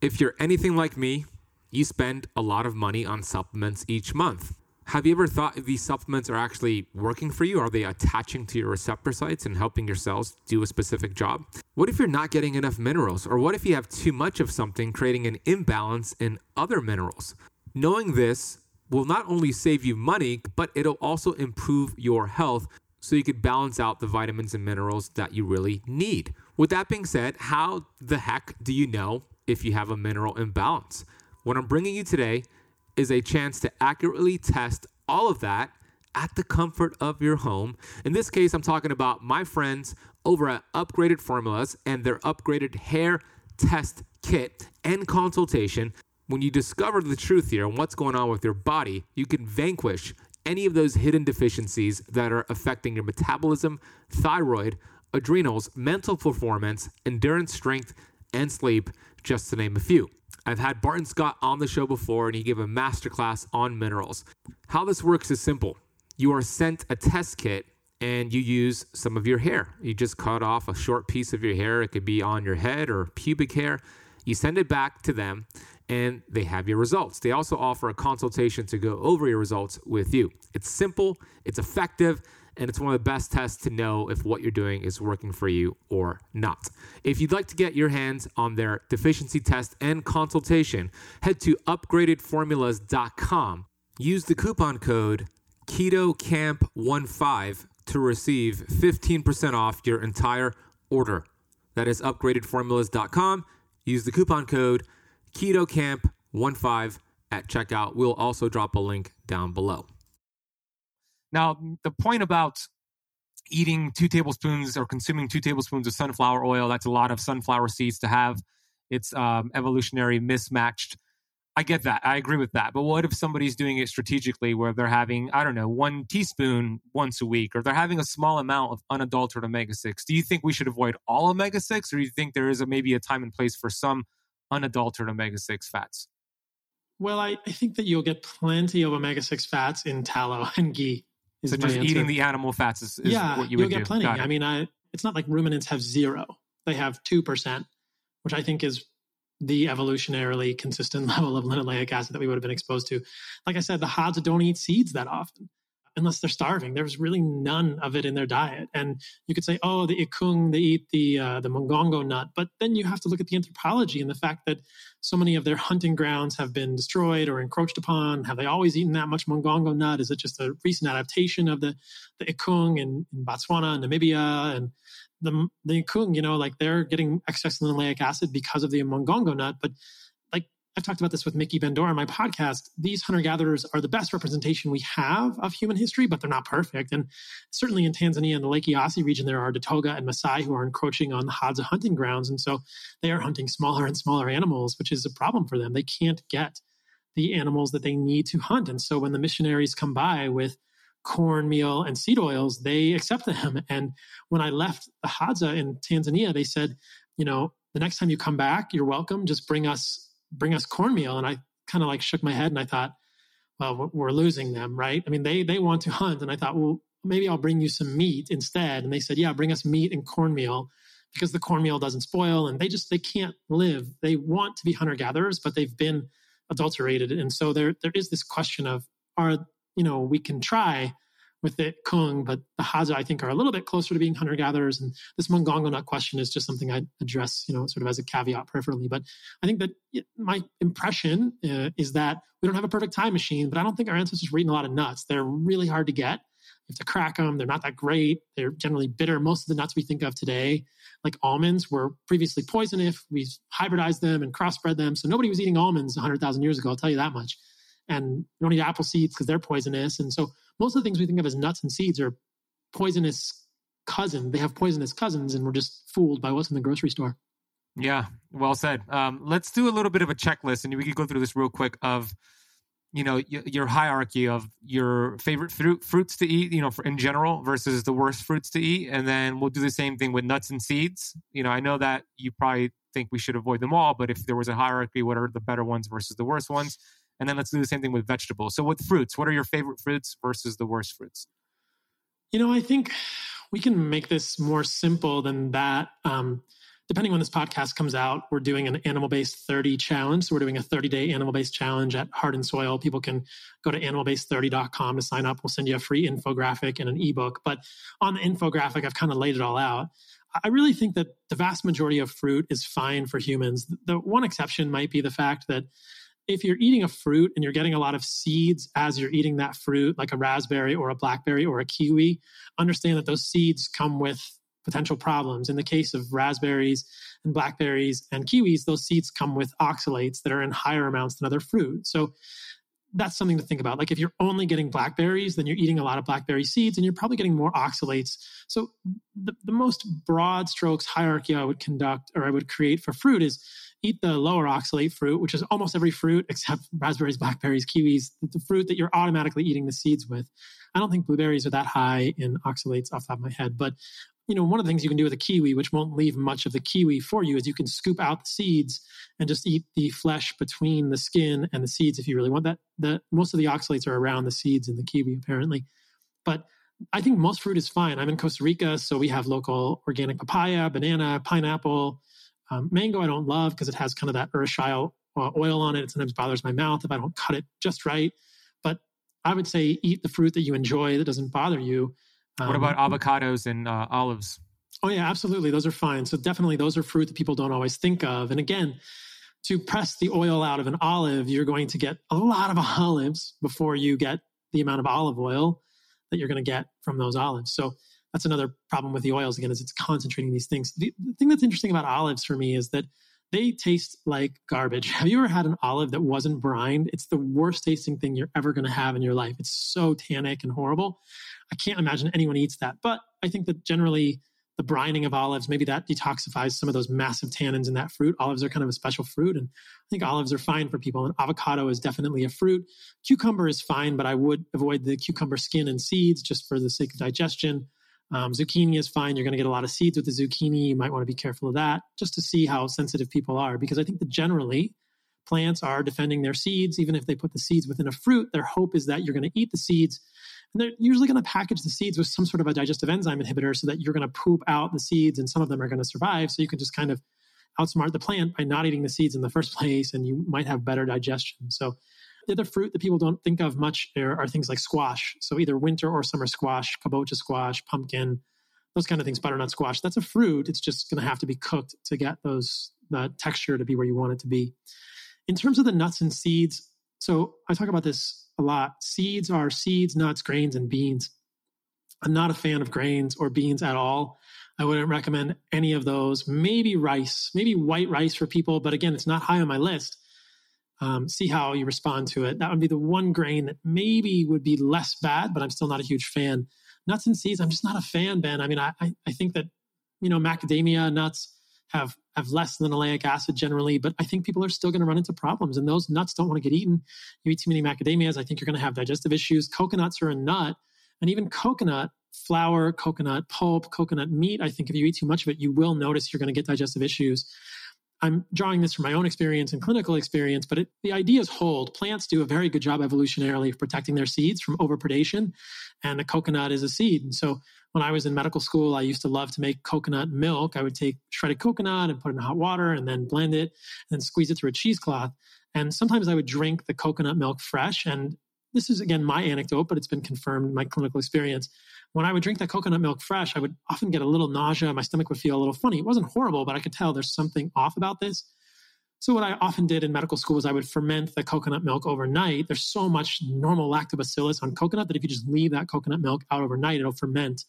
If you're anything like me, you spend a lot of money on supplements each month. Have you ever thought if these supplements are actually working for you? Are they attaching to your receptor sites and helping your cells do a specific job? What if you're not getting enough minerals? Or what if you have too much of something, creating an imbalance in other minerals? Knowing this will not only save you money, but it'll also improve your health so you could balance out the vitamins and minerals that you really need. With that being said, how the heck do you know if you have a mineral imbalance? What I'm bringing you today is a chance to accurately test all of that at the comfort of your home. In this case, I'm talking about my friends over at Upgraded Formulas and their upgraded hair test kit and consultation. When you discover the truth here and what's going on with your body, you can vanquish any of those hidden deficiencies that are affecting your metabolism, thyroid, adrenals, mental performance, endurance, strength, and sleep, just to name a few. I've had Barton Scott on the show before, and he gave a masterclass on minerals. How this works is simple you are sent a test kit and you use some of your hair. You just cut off a short piece of your hair, it could be on your head or pubic hair. You send it back to them and they have your results. They also offer a consultation to go over your results with you. It's simple, it's effective, and it's one of the best tests to know if what you're doing is working for you or not. If you'd like to get your hands on their deficiency test and consultation, head to upgradedformulas.com. Use the coupon code KETOKAMP15 to receive 15% off your entire order. That is upgradedformulas.com. Use the coupon code KETOKAMP15 at checkout. We'll also drop a link down below. Now, the point about eating two tablespoons or consuming two tablespoons of sunflower oil, that's a lot of sunflower seeds to have. It's um, evolutionary mismatched. I get that. I agree with that. But what if somebody's doing it strategically where they're having, I don't know, one teaspoon once a week or they're having a small amount of unadulterated omega 6? Do you think we should avoid all omega 6 or do you think there is a, maybe a time and place for some unadulterated omega 6 fats? Well, I, I think that you'll get plenty of omega 6 fats in tallow and ghee. So just answer. eating the animal fats is, is yeah, what you will get do. plenty. I mean, I, it's not like ruminants have zero; they have two percent, which I think is the evolutionarily consistent level of linoleic acid that we would have been exposed to. Like I said, the Hadza don't eat seeds that often unless they're starving. There's really none of it in their diet. And you could say, oh, the ikung, they eat the uh, the mongongo nut, but then you have to look at the anthropology and the fact that so many of their hunting grounds have been destroyed or encroached upon. Have they always eaten that much mongongo nut? Is it just a recent adaptation of the the ikung in, in Botswana and Namibia and the the ikung? You know, like they're getting excess linoleic acid because of the mongongo nut, but I've talked about this with Miki Ben-Dor on my podcast. These hunter gatherers are the best representation we have of human history, but they're not perfect. And certainly in Tanzania and the Lake Eyasi region, there are Datoga and Maasai who are encroaching on the Hadza hunting grounds. And so they are hunting smaller and smaller animals, which is a problem for them. They can't get the animals that they need to hunt. And so when the missionaries come by with cornmeal and seed oils, they accept them. And when I left the Hadza in Tanzania, they said, you know, the next time you come back, you're welcome. Just bring us bring us cornmeal. And I kind of like shook my head and I thought, well, we're losing them, right? I mean, they they want to hunt, and I thought, well, maybe I'll bring you some meat instead. And they said, yeah, bring us meat and cornmeal because the cornmeal doesn't spoil, and they just they can't live. They want to be hunter gatherers, but they've been adulterated, and so there there is this question of are you know we can try with the Kung, but the Hadza, I think, are a little bit closer to being hunter gatherers. And this Mongongo nut question is just something I address, you know, sort of as a caveat peripherally. But I think that my impression uh, is that we don't have a perfect time machine, but I don't think our ancestors were eating a lot of nuts. They're really hard to get. You have to crack them. They're not that great. They're generally bitter. Most of the nuts we think of today, like almonds, were previously poisonous. We've hybridized them and crossbred them. So nobody was eating almonds 100,000 years ago, I'll tell you that much. And you don't eat apple seeds because they're poisonous. And so most of the things we think of as nuts and seeds are poisonous cousins. They have poisonous cousins, and we're just fooled by what's in the grocery store. Yeah, well said. Um, let's do a little bit of a checklist, and we could go through this real quick. Of you know your hierarchy of your favorite fruit fruits to eat, you know, in general versus the worst fruits to eat, and then we'll do the same thing with nuts and seeds. You know, I know that you probably think we should avoid them all, but if there was a hierarchy, what are the better ones versus the worst ones? And then let's do the same thing with vegetables. So with fruits, what are your favorite fruits versus the worst fruits? You know, I think we can make this more simple than that. Um, depending when this podcast comes out, we're doing an animal based 30 challenge. So we're doing a 30 day animal based challenge at Heart and Soil. People can go to animalbased30.com to sign up. We'll send you a free infographic and an ebook. But on the infographic, I've kind of laid it all out. I really think that the vast majority of fruit is fine for humans. The one exception might be the fact that if you're eating a fruit and you're getting a lot of seeds as you're eating that fruit, like a raspberry or a blackberry or a kiwi, understand that those seeds come with potential problems. In the case of raspberries and blackberries and kiwis, those seeds come with oxalates that are in higher amounts than other fruit. So that's something to think about. Like if you're only getting blackberries, then you're eating a lot of blackberry seeds and you're probably getting more oxalates. So the, the most broad strokes hierarchy I would conduct or I would create for fruit is eat the lower oxalate fruit, which is almost every fruit except raspberries, blackberries, kiwis, the fruit that you're automatically eating the seeds with. I don't think blueberries are that high in oxalates off the top of my head, but you know, one of the things you can do with a kiwi, which won't leave much of the kiwi for you, is you can scoop out the seeds and just eat the flesh between the skin and the seeds if you really want that. The most of the oxalates are around the seeds in the kiwi, apparently. But I think most fruit is fine. I'm in Costa Rica, so we have local organic papaya, banana, pineapple. Um, mango, I don't love because it has kind of that urushiol uh, oil on it. It sometimes bothers my mouth if I don't cut it just right. But I would say eat the fruit that you enjoy that doesn't bother you. Um, what about avocados and uh, olives? Oh, yeah, absolutely. Those are fine. So, definitely, those are fruit that people don't always think of. And again, to press the oil out of an olive, you're going to get a lot of olives before you get the amount of olive oil that you're going to get from those olives. So, that's another problem with the oils again is it's concentrating these things. The, the thing that's interesting about olives for me is that they taste like garbage. Have you ever had an olive that wasn't brined? It's the worst tasting thing you're ever going to have in your life. It's so tannic and horrible. I can't imagine anyone eats that. But I think that generally the brining of olives, maybe that detoxifies some of those massive tannins in that fruit. Olives are kind of a special fruit, and I think olives are fine for people. And avocado is definitely a fruit. Cucumber is fine, but I would avoid the cucumber skin and seeds just for the sake of digestion. Um, zucchini is fine. You're going to get a lot of seeds with the zucchini. You might want to be careful of that just to see how sensitive people are, because I think that generally plants are defending their seeds. Even if they put the seeds within a fruit, their hope is that you're going to eat the seeds. And they're usually going to package the seeds with some sort of a digestive enzyme inhibitor so that you're going to poop out the seeds and some of them are going to survive. So you can just kind of outsmart the plant by not eating the seeds in the first place and you might have better digestion. So the other fruit that people don't think of much are, things like squash. So either winter or summer squash, kabocha squash, pumpkin, those kind of things, butternut squash. That's a fruit. It's just going to have to be cooked to get those the texture to be where you want it to be. In terms of the nuts and seeds, so I talk about this a lot. Seeds are seeds, nuts, grains, and beans. I'm not a fan of grains or beans at all. I wouldn't recommend any of those. Maybe rice, maybe white rice for people, but again, it's not high on my list um, see how you respond to it. That would be the one grain that maybe would be less bad, but I'm still not a huge fan. Nuts and seeds, I'm just not a fan, Ben. I mean, I, I think that, you know, macadamia nuts have have less linoleic acid generally, but I think people are still going to run into problems, and those nuts don't want to get eaten. You eat too many macadamias, I think you're going to have digestive issues. Coconuts are a nut, and even coconut flour, coconut pulp, coconut meat. I think if you eat too much of it, you will notice you're going to get digestive issues. I'm drawing this from my own experience and clinical experience, but it, the ideas hold. Plants do a very good job evolutionarily of protecting their seeds from overpredation, and a coconut is a seed. And so when I was in medical school, I used to love to make coconut milk. I would take shredded coconut and put it in hot water and then blend it and squeeze it through a cheesecloth. And sometimes I would drink the coconut milk fresh. And this is, again, my anecdote, but it's been confirmed in my clinical experience when I would drink that coconut milk fresh, I would often get a little nausea. My stomach would feel a little funny. It wasn't horrible, but I could tell there's something off about this. So, what I often did in medical school was I would ferment the coconut milk overnight. There's so much normal lactobacillus on coconut that if you just leave that coconut milk out overnight, it'll ferment.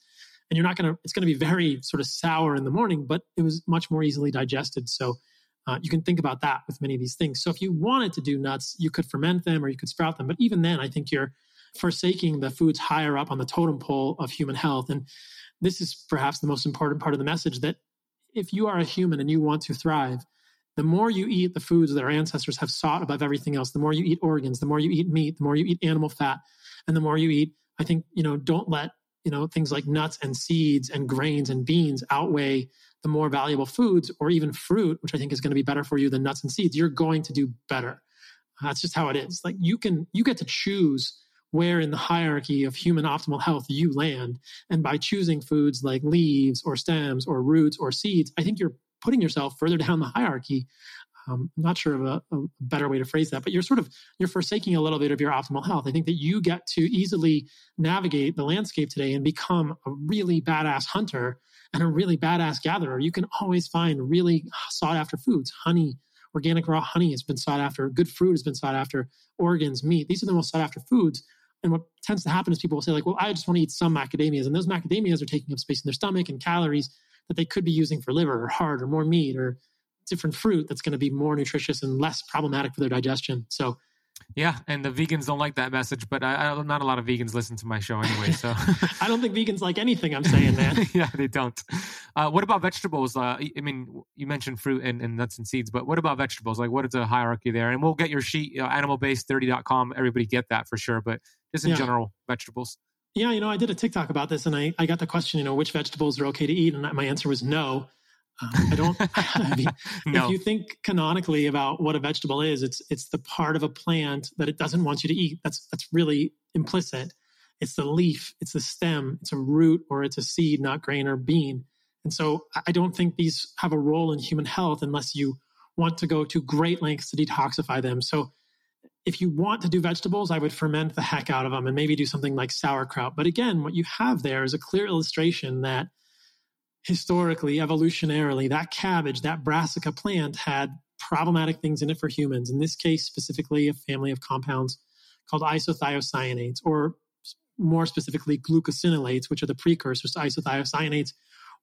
And you're not going to, it's going to be very sort of sour in the morning, but it was much more easily digested. So, uh, you can think about that with many of these things. So, if you wanted to do nuts, you could ferment them or you could sprout them. But even then, I think you're forsaking the foods higher up on the totem pole of human health. And this is perhaps the most important part of the message that if you are a human and you want to thrive, the more you eat the foods that our ancestors have sought above everything else, the more you eat organs, the more you eat meat, the more you eat animal fat, and the more you eat, I think, you know, don't let, you know, things like nuts and seeds and grains and beans outweigh the more valuable foods or even fruit, which I think is going to be better for you than nuts and seeds. You're going to do better. That's just how it is. Like you can, you get to choose where in the hierarchy of human optimal health you land. And by choosing foods like leaves or stems or roots or seeds, I think you're putting yourself further down the hierarchy. Um, I'm not sure of a, a, better way to phrase that, but you're sort of you're forsaking a little bit of your optimal health. I think that you get to easily navigate the landscape today and become a really badass hunter and a really badass gatherer. You can always find really sought after foods. Honey, organic raw honey has been sought after. Good fruit has been sought after. Organs, meat. These are the most sought after foods and what tends to happen is people will say, like, well, I just want to eat some macadamias. And those macadamias are taking up space in their stomach and calories that they could be using for liver or heart or more meat or different fruit that's going to be more nutritious and less problematic for their digestion. So, yeah, and the vegans don't like that message, but I, I, not a lot of vegans listen to my show anyway. So I don't think vegans like anything I'm saying, man. yeah, they don't. Uh, what about vegetables? Uh, I mean, you mentioned fruit and, and, nuts and seeds, but what about vegetables? Like, what is the hierarchy there? And we'll get your sheet, you know, animalbased30.com. Everybody get that for sure. But just in yeah. general, vegetables. Yeah, you know, I did a TikTok about this and I, I got the question, you know, which vegetables are okay to eat? And my answer was no. Um, I don't. I mean, no. If you think canonically about what a vegetable is, it's it's the part of a plant that it doesn't want you to eat. That's that's really implicit. It's the leaf, it's the stem, it's a root, or it's a seed, not grain or bean. And so I don't think these have a role in human health unless you want to go to great lengths to detoxify them. So if you want to do vegetables, I would ferment the heck out of them and maybe do something like sauerkraut. But again, what you have there is a clear illustration that historically, evolutionarily, that cabbage, that brassica plant had problematic things in it for humans. In this case, specifically, a family of compounds called isothiocyanates, or more specifically, glucosinolates, which are the precursors to isothiocyanates,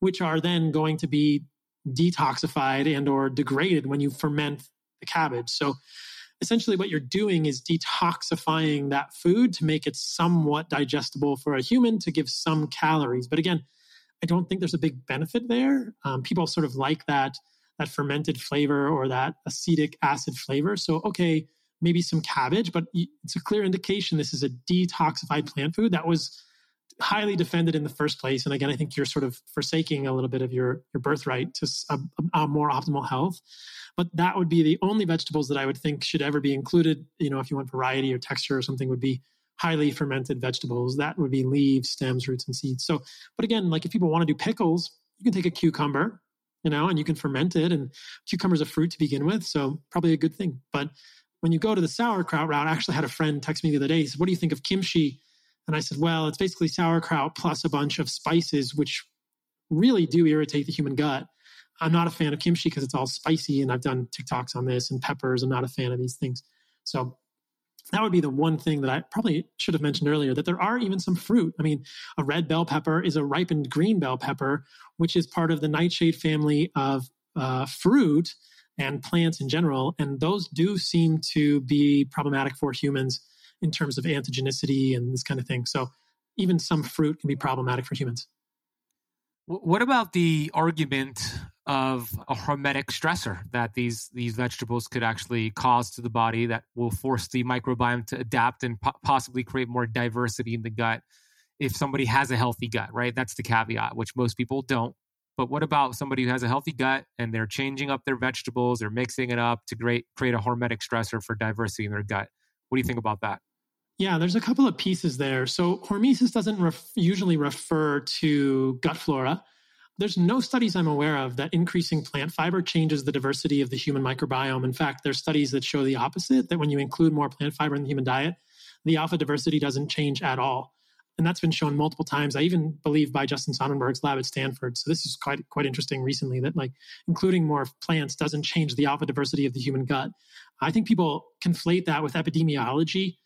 which are then going to be detoxified and or degraded when you ferment the cabbage. So essentially what you're doing is detoxifying that food to make it somewhat digestible for a human to give some calories. But again, I don't think there's a big benefit there. Um, people sort of like that that fermented flavor or that acetic acid flavor. So okay, maybe some cabbage, but it's a clear indication this is a detoxified plant food that was highly defended in the first place. And again, I think you're sort of forsaking a little bit of your your birthright to a, a more optimal health. But that would be the only vegetables that I would think should ever be included. You know, if you want variety or texture or something, would be highly fermented vegetables. That would be leaves, stems, roots, and seeds. So, but again, like if people want to do pickles, you can take a cucumber, you know, and you can ferment it. And cucumber is a fruit to begin with, so probably a good thing. But when you go to the sauerkraut route, I actually had a friend text me the other day. He said, "What do you think of kimchi?" And I said, "Well, it's basically sauerkraut plus a bunch of spices, which really do irritate the human gut." I'm not a fan of kimchi because it's all spicy, and I've done TikToks on this and peppers. I'm not a fan of these things. So that would be the one thing that I probably should have mentioned earlier that there are even some fruit. I mean, a red bell pepper is a ripened green bell pepper, which is part of the nightshade family of uh, fruit and plants in general. And those do seem to be problematic for humans in terms of antigenicity and this kind of thing. So even some fruit can be problematic for humans. What about the argument of a hormetic stressor that these these vegetables could actually cause to the body that will force the microbiome to adapt and po- possibly create more diversity in the gut if somebody has a healthy gut, right? That's the caveat, which most people don't. But what about somebody who has a healthy gut and they're changing up their vegetables, they're mixing it up to create create a hormetic stressor for diversity in their gut? What do you think about that? Yeah, there's a couple of pieces there. So hormesis doesn't ref- usually refer to gut flora there's no studies I'm aware of that increasing plant fiber changes the diversity of the human microbiome. In fact, there's studies that show the opposite that when you include more plant fiber in the human diet, the alpha diversity doesn't change at all. And that's been shown multiple times. I even believe by Justin Sonnenberg's lab at Stanford. So this is quite quite interesting recently that like including more plants doesn't change the alpha diversity of the human gut. I think people conflate that with epidemiology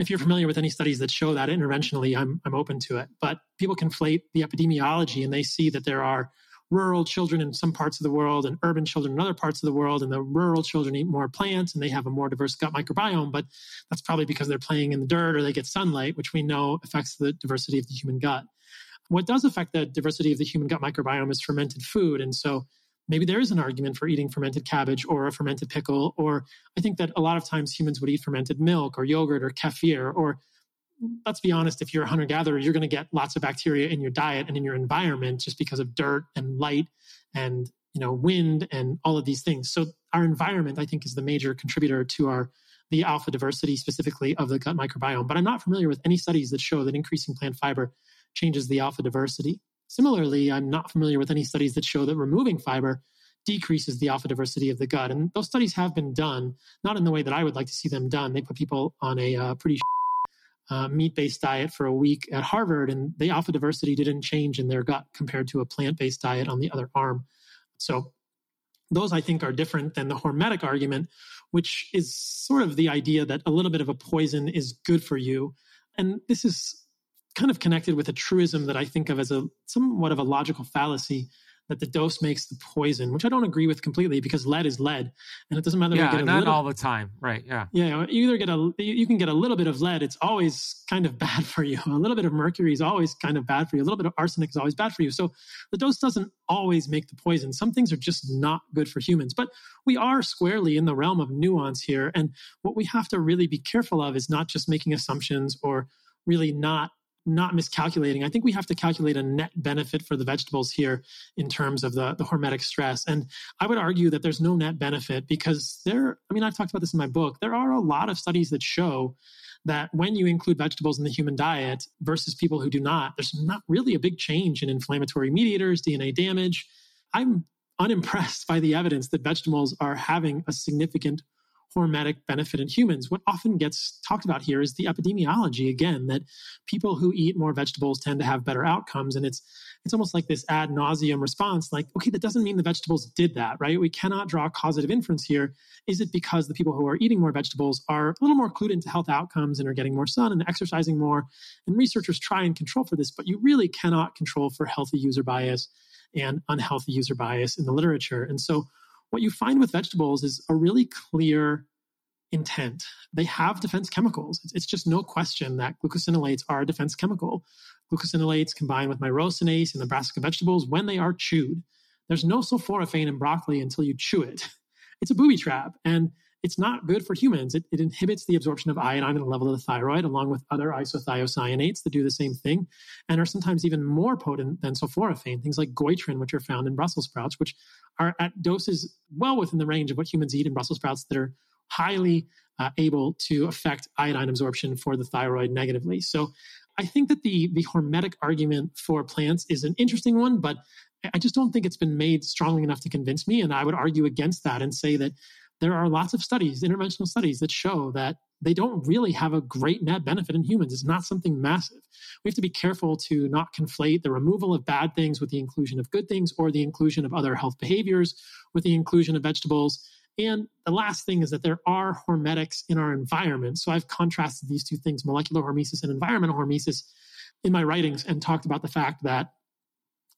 if you're familiar with any studies that show that interventionally, I'm, I'm open to it. But people conflate the epidemiology and they see that there are rural children in some parts of the world and urban children in other parts of the world. And the rural children eat more plants and they have a more diverse gut microbiome. But that's probably because they're playing in the dirt or they get sunlight, which we know affects the diversity of the human gut. What does affect the diversity of the human gut microbiome is fermented food. And so maybe there is an argument for eating fermented cabbage or a fermented pickle. Or I think that a lot of times humans would eat fermented milk or yogurt or kefir. Or let's be honest, if you're a hunter gatherer, you're going to get lots of bacteria in your diet and in your environment just because of dirt and light and you know wind and all of these things. So our environment, I think, is the major contributor to our the alpha diversity specifically of the gut microbiome. But I'm not familiar with any studies that show that increasing plant fiber changes the alpha diversity. Similarly, I'm not familiar with any studies that show that removing fiber decreases the alpha diversity of the gut. And those studies have been done, not in the way that I would like to see them done. They put people on a uh, pretty uh, meat based diet for a week at Harvard, and the alpha diversity didn't change in their gut compared to a plant based diet on the other arm. So, those I think are different than the hormetic argument, which is sort of the idea that a little bit of a poison is good for you. And this is kind of connected with a truism that I think of as a somewhat of a logical fallacy that the dose makes the poison, which I don't agree with completely because lead is lead, and it doesn't matter. Yeah, get not little, all the time, right? Yeah, yeah. You either get a you can get a little bit of lead; it's always kind of bad for you. A little bit of mercury is always kind of bad for you. A little bit of arsenic is always bad for you. So the dose doesn't always make the poison. Some things are just not good for humans, but we are squarely in the realm of nuance here, and what we have to really be careful of is not just making assumptions or really not not miscalculating. I think we have to calculate a net benefit for the vegetables here in terms of the, the hormetic stress. And I would argue that there's no net benefit because there, I mean, I've talked about this in my book. There are a lot of studies that show that when you include vegetables in the human diet versus people who do not, there's not really a big change in inflammatory mediators, DNA damage. I'm unimpressed by the evidence that vegetables are having a significant hormetic benefit in humans. What often gets talked about here is the epidemiology again that people who eat more vegetables tend to have better outcomes. And it's it's almost like this ad nauseum response like okay that doesn't mean the vegetables did that right? We cannot draw causative inference here. Is it because the people who are eating more vegetables are a little more clued into health outcomes and are getting more sun and exercising more? And researchers try and control for this but you really cannot control for healthy user bias and unhealthy user bias in the literature. And so what you find with vegetables is a really clear intent. They have defense chemicals. It's, just no question that glucosinolates are a defense chemical. Glucosinolates combined with myrosinase in the brassica vegetables when they are chewed. There's no sulforaphane in broccoli until you chew it. It's a booby trap. And it's not good for humans. It, it, inhibits the absorption of iodine at the level of the thyroid, along with other isothiocyanates that do the same thing and are sometimes even more potent than sulforaphane, things like goitrin, which are found in Brussels sprouts, which are at doses well within the range of what humans eat in Brussels sprouts that are highly uh, able to affect iodine absorption for the thyroid negatively. So I think that the, the hormetic argument for plants is an interesting one, but I just don't think it's been made strongly enough to convince me. And I would argue against that and say that there are lots of studies, interventional studies, that show that they don't really have a great net benefit in humans. It's not something massive. We have to be careful to not conflate the removal of bad things with the inclusion of good things or the inclusion of other health behaviors with the inclusion of vegetables. And the last thing is that there are hormetics in our environment. So I've contrasted these two things, molecular hormesis and environmental hormesis, in my writings and talked about the fact that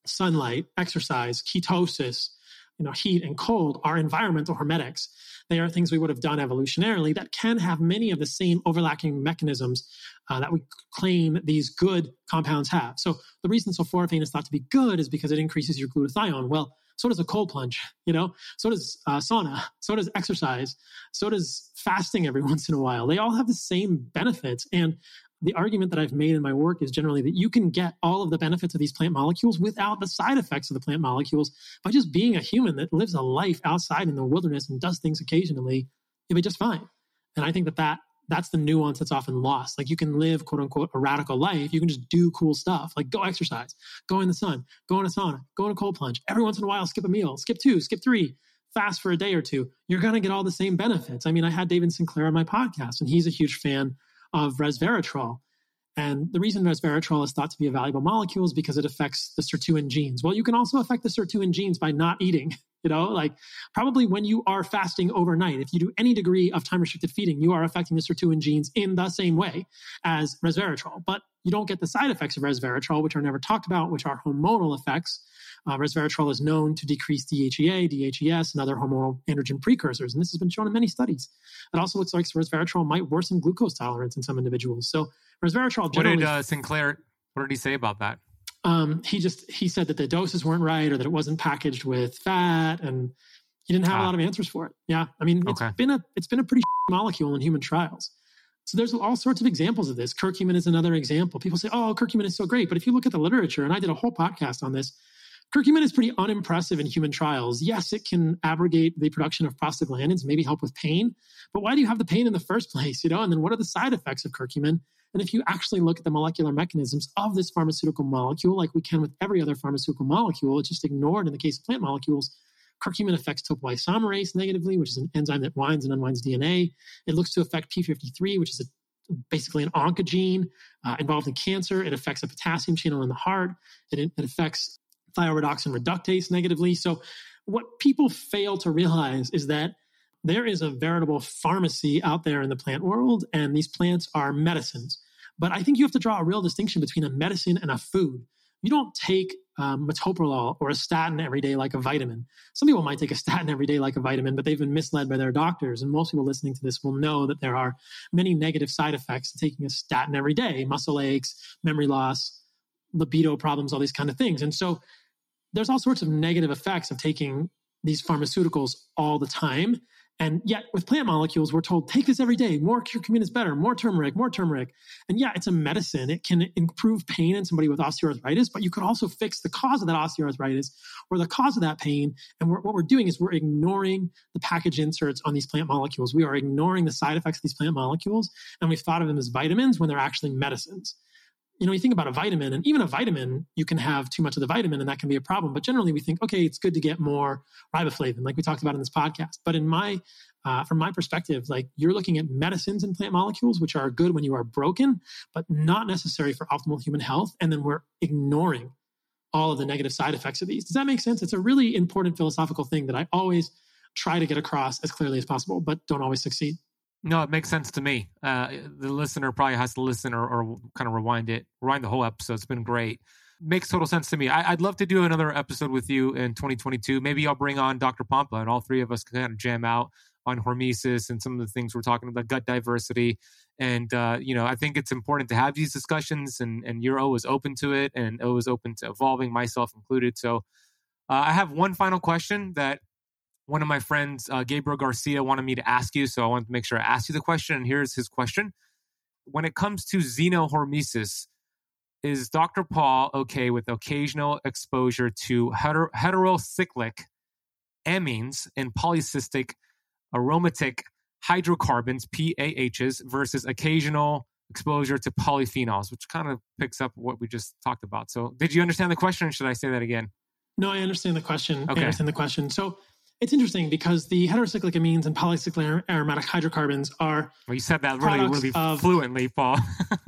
sunlight, exercise, ketosis, you know, heat and cold are environmental hormetics. They are things we would have done evolutionarily that can have many of the same overlapping mechanisms uh, that we claim these good compounds have. So the reason sulforaphane is thought to be good is because it increases your glutathione. Well, so does a cold plunge, you know, so does uh, sauna, so does exercise, so does fasting every once in a while. They all have the same benefits. And the argument that I've made in my work is generally that you can get all of the benefits of these plant molecules without the side effects of the plant molecules by just being a human that lives a life outside in the wilderness and does things occasionally. You'll be just fine. And I think that, that that's the nuance that's often lost. Like you can live quote unquote a radical life. You can just do cool stuff, like go exercise, go in the sun, go in a sauna, go in a cold plunge. Every once in a while, skip a meal, skip two, skip three, fast for a day or two. You're going to get all the same benefits. I mean, I had David Sinclair on my podcast, and he's a huge fan of resveratrol. And the reason resveratrol is thought to be a valuable molecule is because it affects the sirtuin genes. Well, you can also affect the sirtuin genes by not eating. You know, like probably when you are fasting overnight, if you do any degree of time restricted feeding, you are affecting the sirtuin genes in the same way as resveratrol. But you don't get the side effects of resveratrol, which are never talked about, which are hormonal effects. Uh, resveratrol is known to decrease DHEA, DHES, and other hormonal androgen precursors. And this has been shown in many studies. It also looks like resveratrol might worsen glucose tolerance in some individuals. So resveratrol generally. What did uh, Sinclair, what did he say about that? Um, he just, he said that the doses weren't right or that it wasn't packaged with fat and he didn't have ah. a lot of answers for it. Yeah. I mean, it's okay. been a, it's been a pretty molecule in human trials. So there's all sorts of examples of this. Curcumin is another example. People say, "Oh, curcumin is so great," but if you look at the literature, and I did a whole podcast on this, Curcumin is pretty unimpressive in human trials. Yes, it can abrogate the production of prostaglandins, maybe help with pain, but why do you have the pain in the first place? You know, and then what are the side effects of curcumin? And if you actually look at the molecular mechanisms of this pharmaceutical molecule, like we can with every other pharmaceutical molecule, it's just ignored in the case of plant molecules. Curcumin affects topoisomerase negatively, which is an enzyme that winds and unwinds DNA. It looks to affect P53, which is a, basically an oncogene uh, involved in cancer. It affects a potassium channel in the heart. It, it affects thioredoxin reductase negatively. So, what people fail to realize is that there is a veritable pharmacy out there in the plant world, and these plants are medicines. But I think you have to draw a real distinction between a medicine and a food. You don't take um, metoprolol or a statin every day like a vitamin. Some people might take a statin every day like a vitamin, but they've been misled by their doctors. And most people listening to this will know that there are many negative side effects to taking a statin every day muscle aches, memory loss, libido problems, all these kind of things. And so there's all sorts of negative effects of taking these pharmaceuticals all the time. And yet, with plant molecules, we're told take this every day. More curcumin is better. More turmeric. More turmeric. And yeah, it's a medicine. It can improve pain in somebody with osteoarthritis, but you could also fix the cause of that osteoarthritis or the cause of that pain. And we're, what we're doing is we're ignoring the package inserts on these plant molecules. We are ignoring the side effects of these plant molecules, and we've thought of them as vitamins when they're actually medicines you know, you think about a vitamin, and even a vitamin, you can have too much of the vitamin, and that can be a problem. But generally, we think, okay, it's good to get more riboflavin, like we talked about in this podcast. But in my, uh, from my perspective, like you're looking at medicines and plant molecules, which are good when you are broken, but not necessary for optimal human health. And then we're ignoring all of the negative side effects of these. Does that make sense? It's a really important philosophical thing that I always try to get across as clearly as possible, but don't always succeed. No, it makes sense to me. Uh, the listener probably has to listen or, or, kind of rewind it, rewind the whole episode. It's been great. Makes total sense to me. I, would love to do another episode with you in 2022. Maybe I'll bring on Dr. Pompa and all three of us can kind of jam out on hormesis and some of the things we're talking about, gut diversity. And, uh, you know, I think it's important to have these discussions and, and you're always open to it and always open to evolving, myself included. So uh, I have one final question that one of my friends, uh, Gabriel Garcia, wanted me to ask you. So I wanted to make sure I asked you the question. And here's his question When it comes to xenohormesis, is Dr. Paul okay with occasional exposure to heter- heterocyclic amines and polycystic aromatic hydrocarbons, PAHs, versus occasional exposure to polyphenols, which kind of picks up what we just talked about. So, did you understand the question? should I say that again? No, I understand the question. Okay. I understand the question. So, it's interesting because the heterocyclic amines and polycyclic aromatic hydrocarbons are. Well, you said that really, really of, fluently, Paul.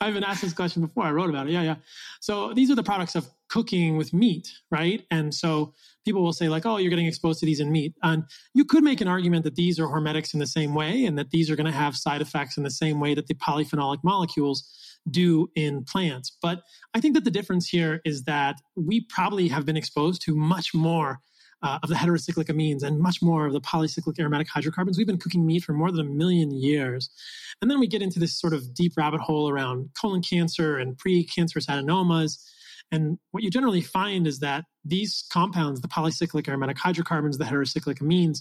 I've been asked this question before. I wrote about it. Yeah, yeah. So these are the products of cooking with meat, right? And so people will say, like, oh, you're getting exposed to these in meat. And you could make an argument that these are hormetics in the same way and that these are going to have side effects in the same way that the polyphenolic molecules do in plants. But I think that the difference here is that we probably have been exposed to much more uh, of the heterocyclic amines and much more of the polycyclic aromatic hydrocarbons. We've been cooking meat for more than a million years. And then we get into this sort of deep rabbit hole around colon cancer and precancerous adenomas. And what you generally find is that these compounds, the polycyclic aromatic hydrocarbons, the heterocyclic amines,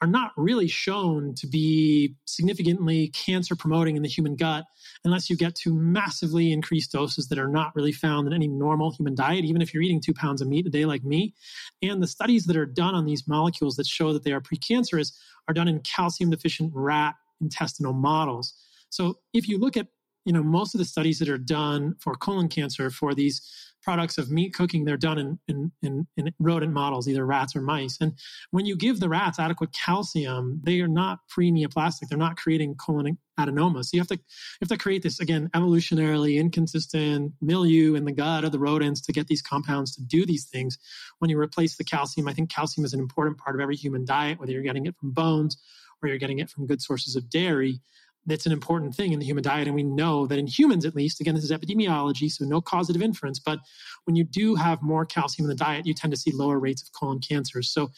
are not really shown to be significantly cancer promoting in the human gut unless you get to massively increased doses that are not really found in any normal human diet, even if you're eating two pounds of meat a day like me. And the studies that are done on these molecules that show that they are precancerous are done in calcium deficient rat intestinal models. So if you look at you know most of the studies that are done for colon cancer for these products of meat cooking, they're done in, in, in, in, rodent models, either rats or mice. And when you give the rats adequate calcium, they are not pre-neoplastic. They're not creating colon adenomas. So you have to you have to create this again evolutionarily inconsistent milieu in the gut of the rodents to get these compounds to do these things. When you replace the calcium, I think calcium is an important part of every human diet, whether you're getting it from bones or you're getting it from good sources of dairy that's an important thing in the human diet. And we know that in humans, at least, again, this is epidemiology, so no causative inference, but when you do have more calcium in the diet, you tend to see lower rates of colon cancers. So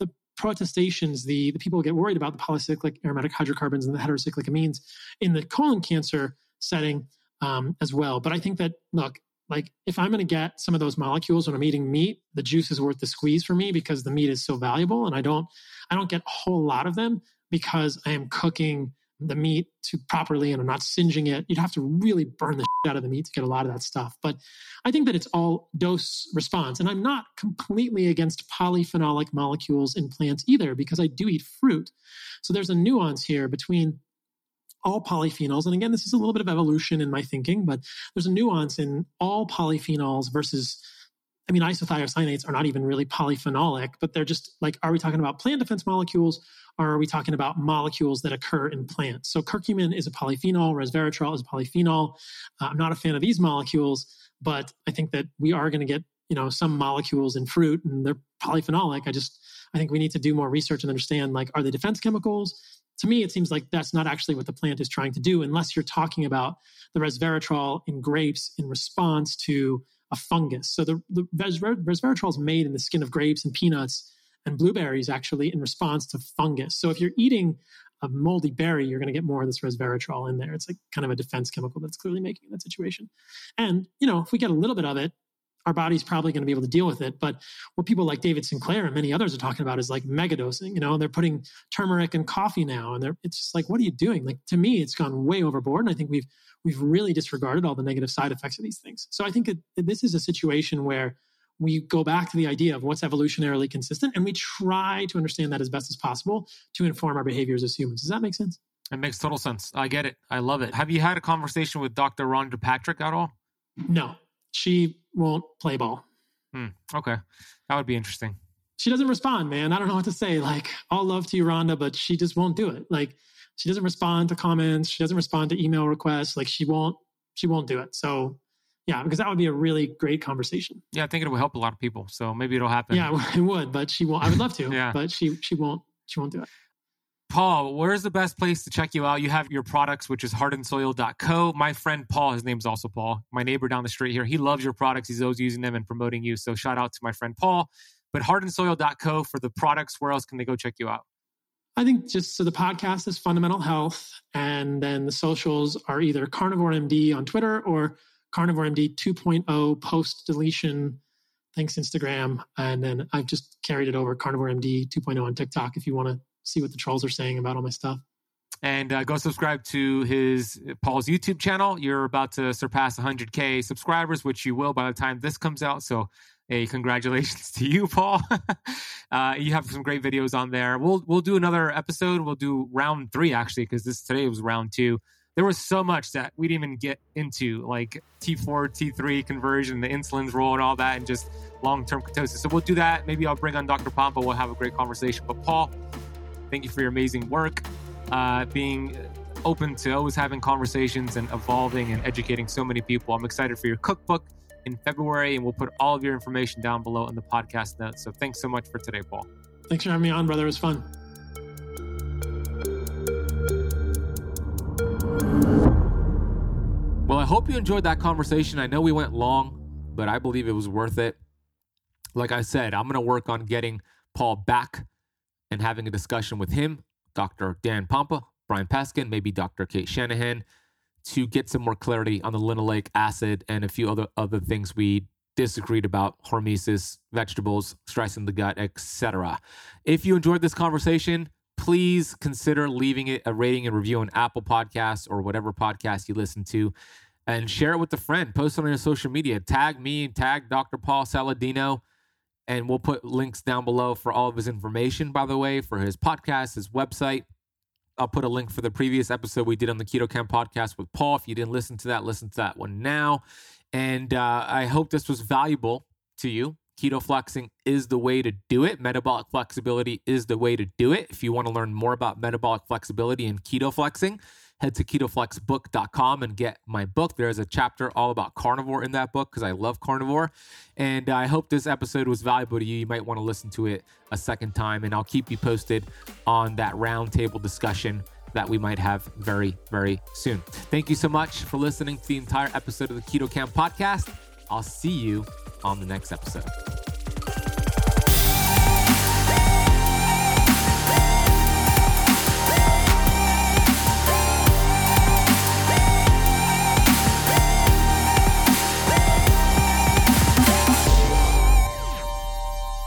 the protestations, the, the people get worried about the polycyclic aromatic hydrocarbons and the heterocyclic amines in the colon cancer setting um, as well. But I think that, look, like if I'm going to get some of those molecules when I'm eating meat, the juice is worth the squeeze for me because the meat is so valuable, and I don't, I don't get a whole lot of them because I am cooking the meat to properly and I'm not singeing it. You'd have to really burn the out of the meat to get a lot of that stuff. But I think that it's all dose response. And I'm not completely against polyphenolic molecules in plants either, because I do eat fruit. So there's a nuance here between all polyphenols. And again, this is a little bit of evolution in my thinking, but there's a nuance in all polyphenols versus I mean, isothiocyanates are not even really polyphenolic, but they're just like, are we talking about plant defense molecules or are we talking about molecules that occur in plants? So curcumin is a polyphenol, resveratrol is a polyphenol. Uh, I'm not a fan of these molecules, but I think that we are going to get, you know, some molecules in fruit and they're polyphenolic. I just, I think we need to do more research and understand, like, are they defense chemicals? To me, it seems like that's not actually what the plant is trying to do, unless you're talking about the resveratrol in grapes in response to a fungus. So the, the resveratrol is made in the skin of grapes and peanuts and blueberries actually in response to fungus. So if you're eating a moldy berry, you're going to get more of this resveratrol in there. It's like kind of a defense chemical that's clearly making in that situation. And, you know, if we get a little bit of it, our body's probably going to be able to deal with it. But what people like David Sinclair and many others are talking about is like megadosing. You know, they're putting turmeric in coffee now, and they're it's just like, what are you doing? Like to me, it's gone way overboard, and I think we've we've really disregarded all the negative side effects of these things. So I think it, this is a situation where we go back to the idea of what's evolutionarily consistent, and we try to understand that as best as possible to inform our behaviors as humans. Does that make sense? It makes total sense. I get it. I love it. Have you had a conversation with Dr. Rhonda Patrick at all? No, she won't play ball. Hmm. Okay. That would be interesting. She doesn't respond, man. I don't know what to say. Like, all love to you, Rhonda, but she just won't do it. Like, she doesn't respond to comments. She doesn't respond to email requests. Like, she won't, she won't do it. So, yeah, because that would be a really great conversation. Yeah, I think it would help a lot of people. So maybe it'll happen. Yeah, it would, but she won't. I would love to. yeah. But she she won't. She won't do it. Paul, where's the best place to check you out? You have your products, which is heartandsoil.co. My friend Paul, his name's also Paul, my neighbor down the street here, he loves your products. He's always using them and promoting you. So shout out to my friend Paul. But heartandsoil.co for the products. Where else can they go check you out? I think just so the podcast is fundamental health, and then the socials are either Carnivore MD on Twitter or Carnivore MD 2.0 post deletion. Thanks, Instagram. And then I've just carried it over Carnivore MD 2.0 on TikTok if you want to see what the trolls are saying about all my stuff. And uh, go subscribe to his Paul's YouTube channel. You're about to surpass 100k subscribers, which you will by the time this comes out. So, a congratulations to you, Paul. uh, you have some great videos on there. We'll we'll do another episode. We'll do round three actually, because this today was round two. There was so much that we didn't even get into, like T4, T3 conversion, the insulin's role, and all that, and just long term ketosis. So we'll do that. Maybe I'll bring on Dr. Pompa. We'll have a great conversation. But Paul, Thank you for your amazing work, uh, being open to always having conversations and evolving and educating so many people. I'm excited for your cookbook in February, and we'll put all of your information down below in the podcast notes. So thanks so much for today, Paul. Thanks for having me on, brother. It was fun. Well, I hope you enjoyed that conversation. I know we went long, but I believe it was worth it. Like I said, I'm going to work on getting Paul back and having a discussion with him, Dr. Dan Pompa, Brian Peskin, maybe Dr. Cate Shanahan, to get some more clarity on the linoleic acid and a few other other things we disagreed about hormesis, vegetables, stress in the gut, etc. If you enjoyed this conversation, please consider leaving it a rating and review on Apple Podcasts or whatever podcast you listen to and share it with a friend. Post it on your social media. Tag me, and tag Dr. Paul Saladino and we'll put links down below for all of his information, by the way, for his podcast, his website. I'll put a link for the previous episode we did on the Keto Kamp podcast with Paul. If you didn't listen to that, listen to that one now. And uh, I hope this was valuable to you. Keto flexing is the way to do it. Metabolic flexibility is the way to do it. If you want to learn more about metabolic flexibility and keto flexing, head to ketoflexbook.com and get my book. There's a chapter all about carnivore in that book because I love carnivore. And I hope this episode was valuable to you. You might want to listen to it a second time, and I'll keep you posted on that roundtable discussion that we might have very, very soon. Thank you so much for listening to the entire episode of the Keto Kamp podcast. I'll see you on the next episode.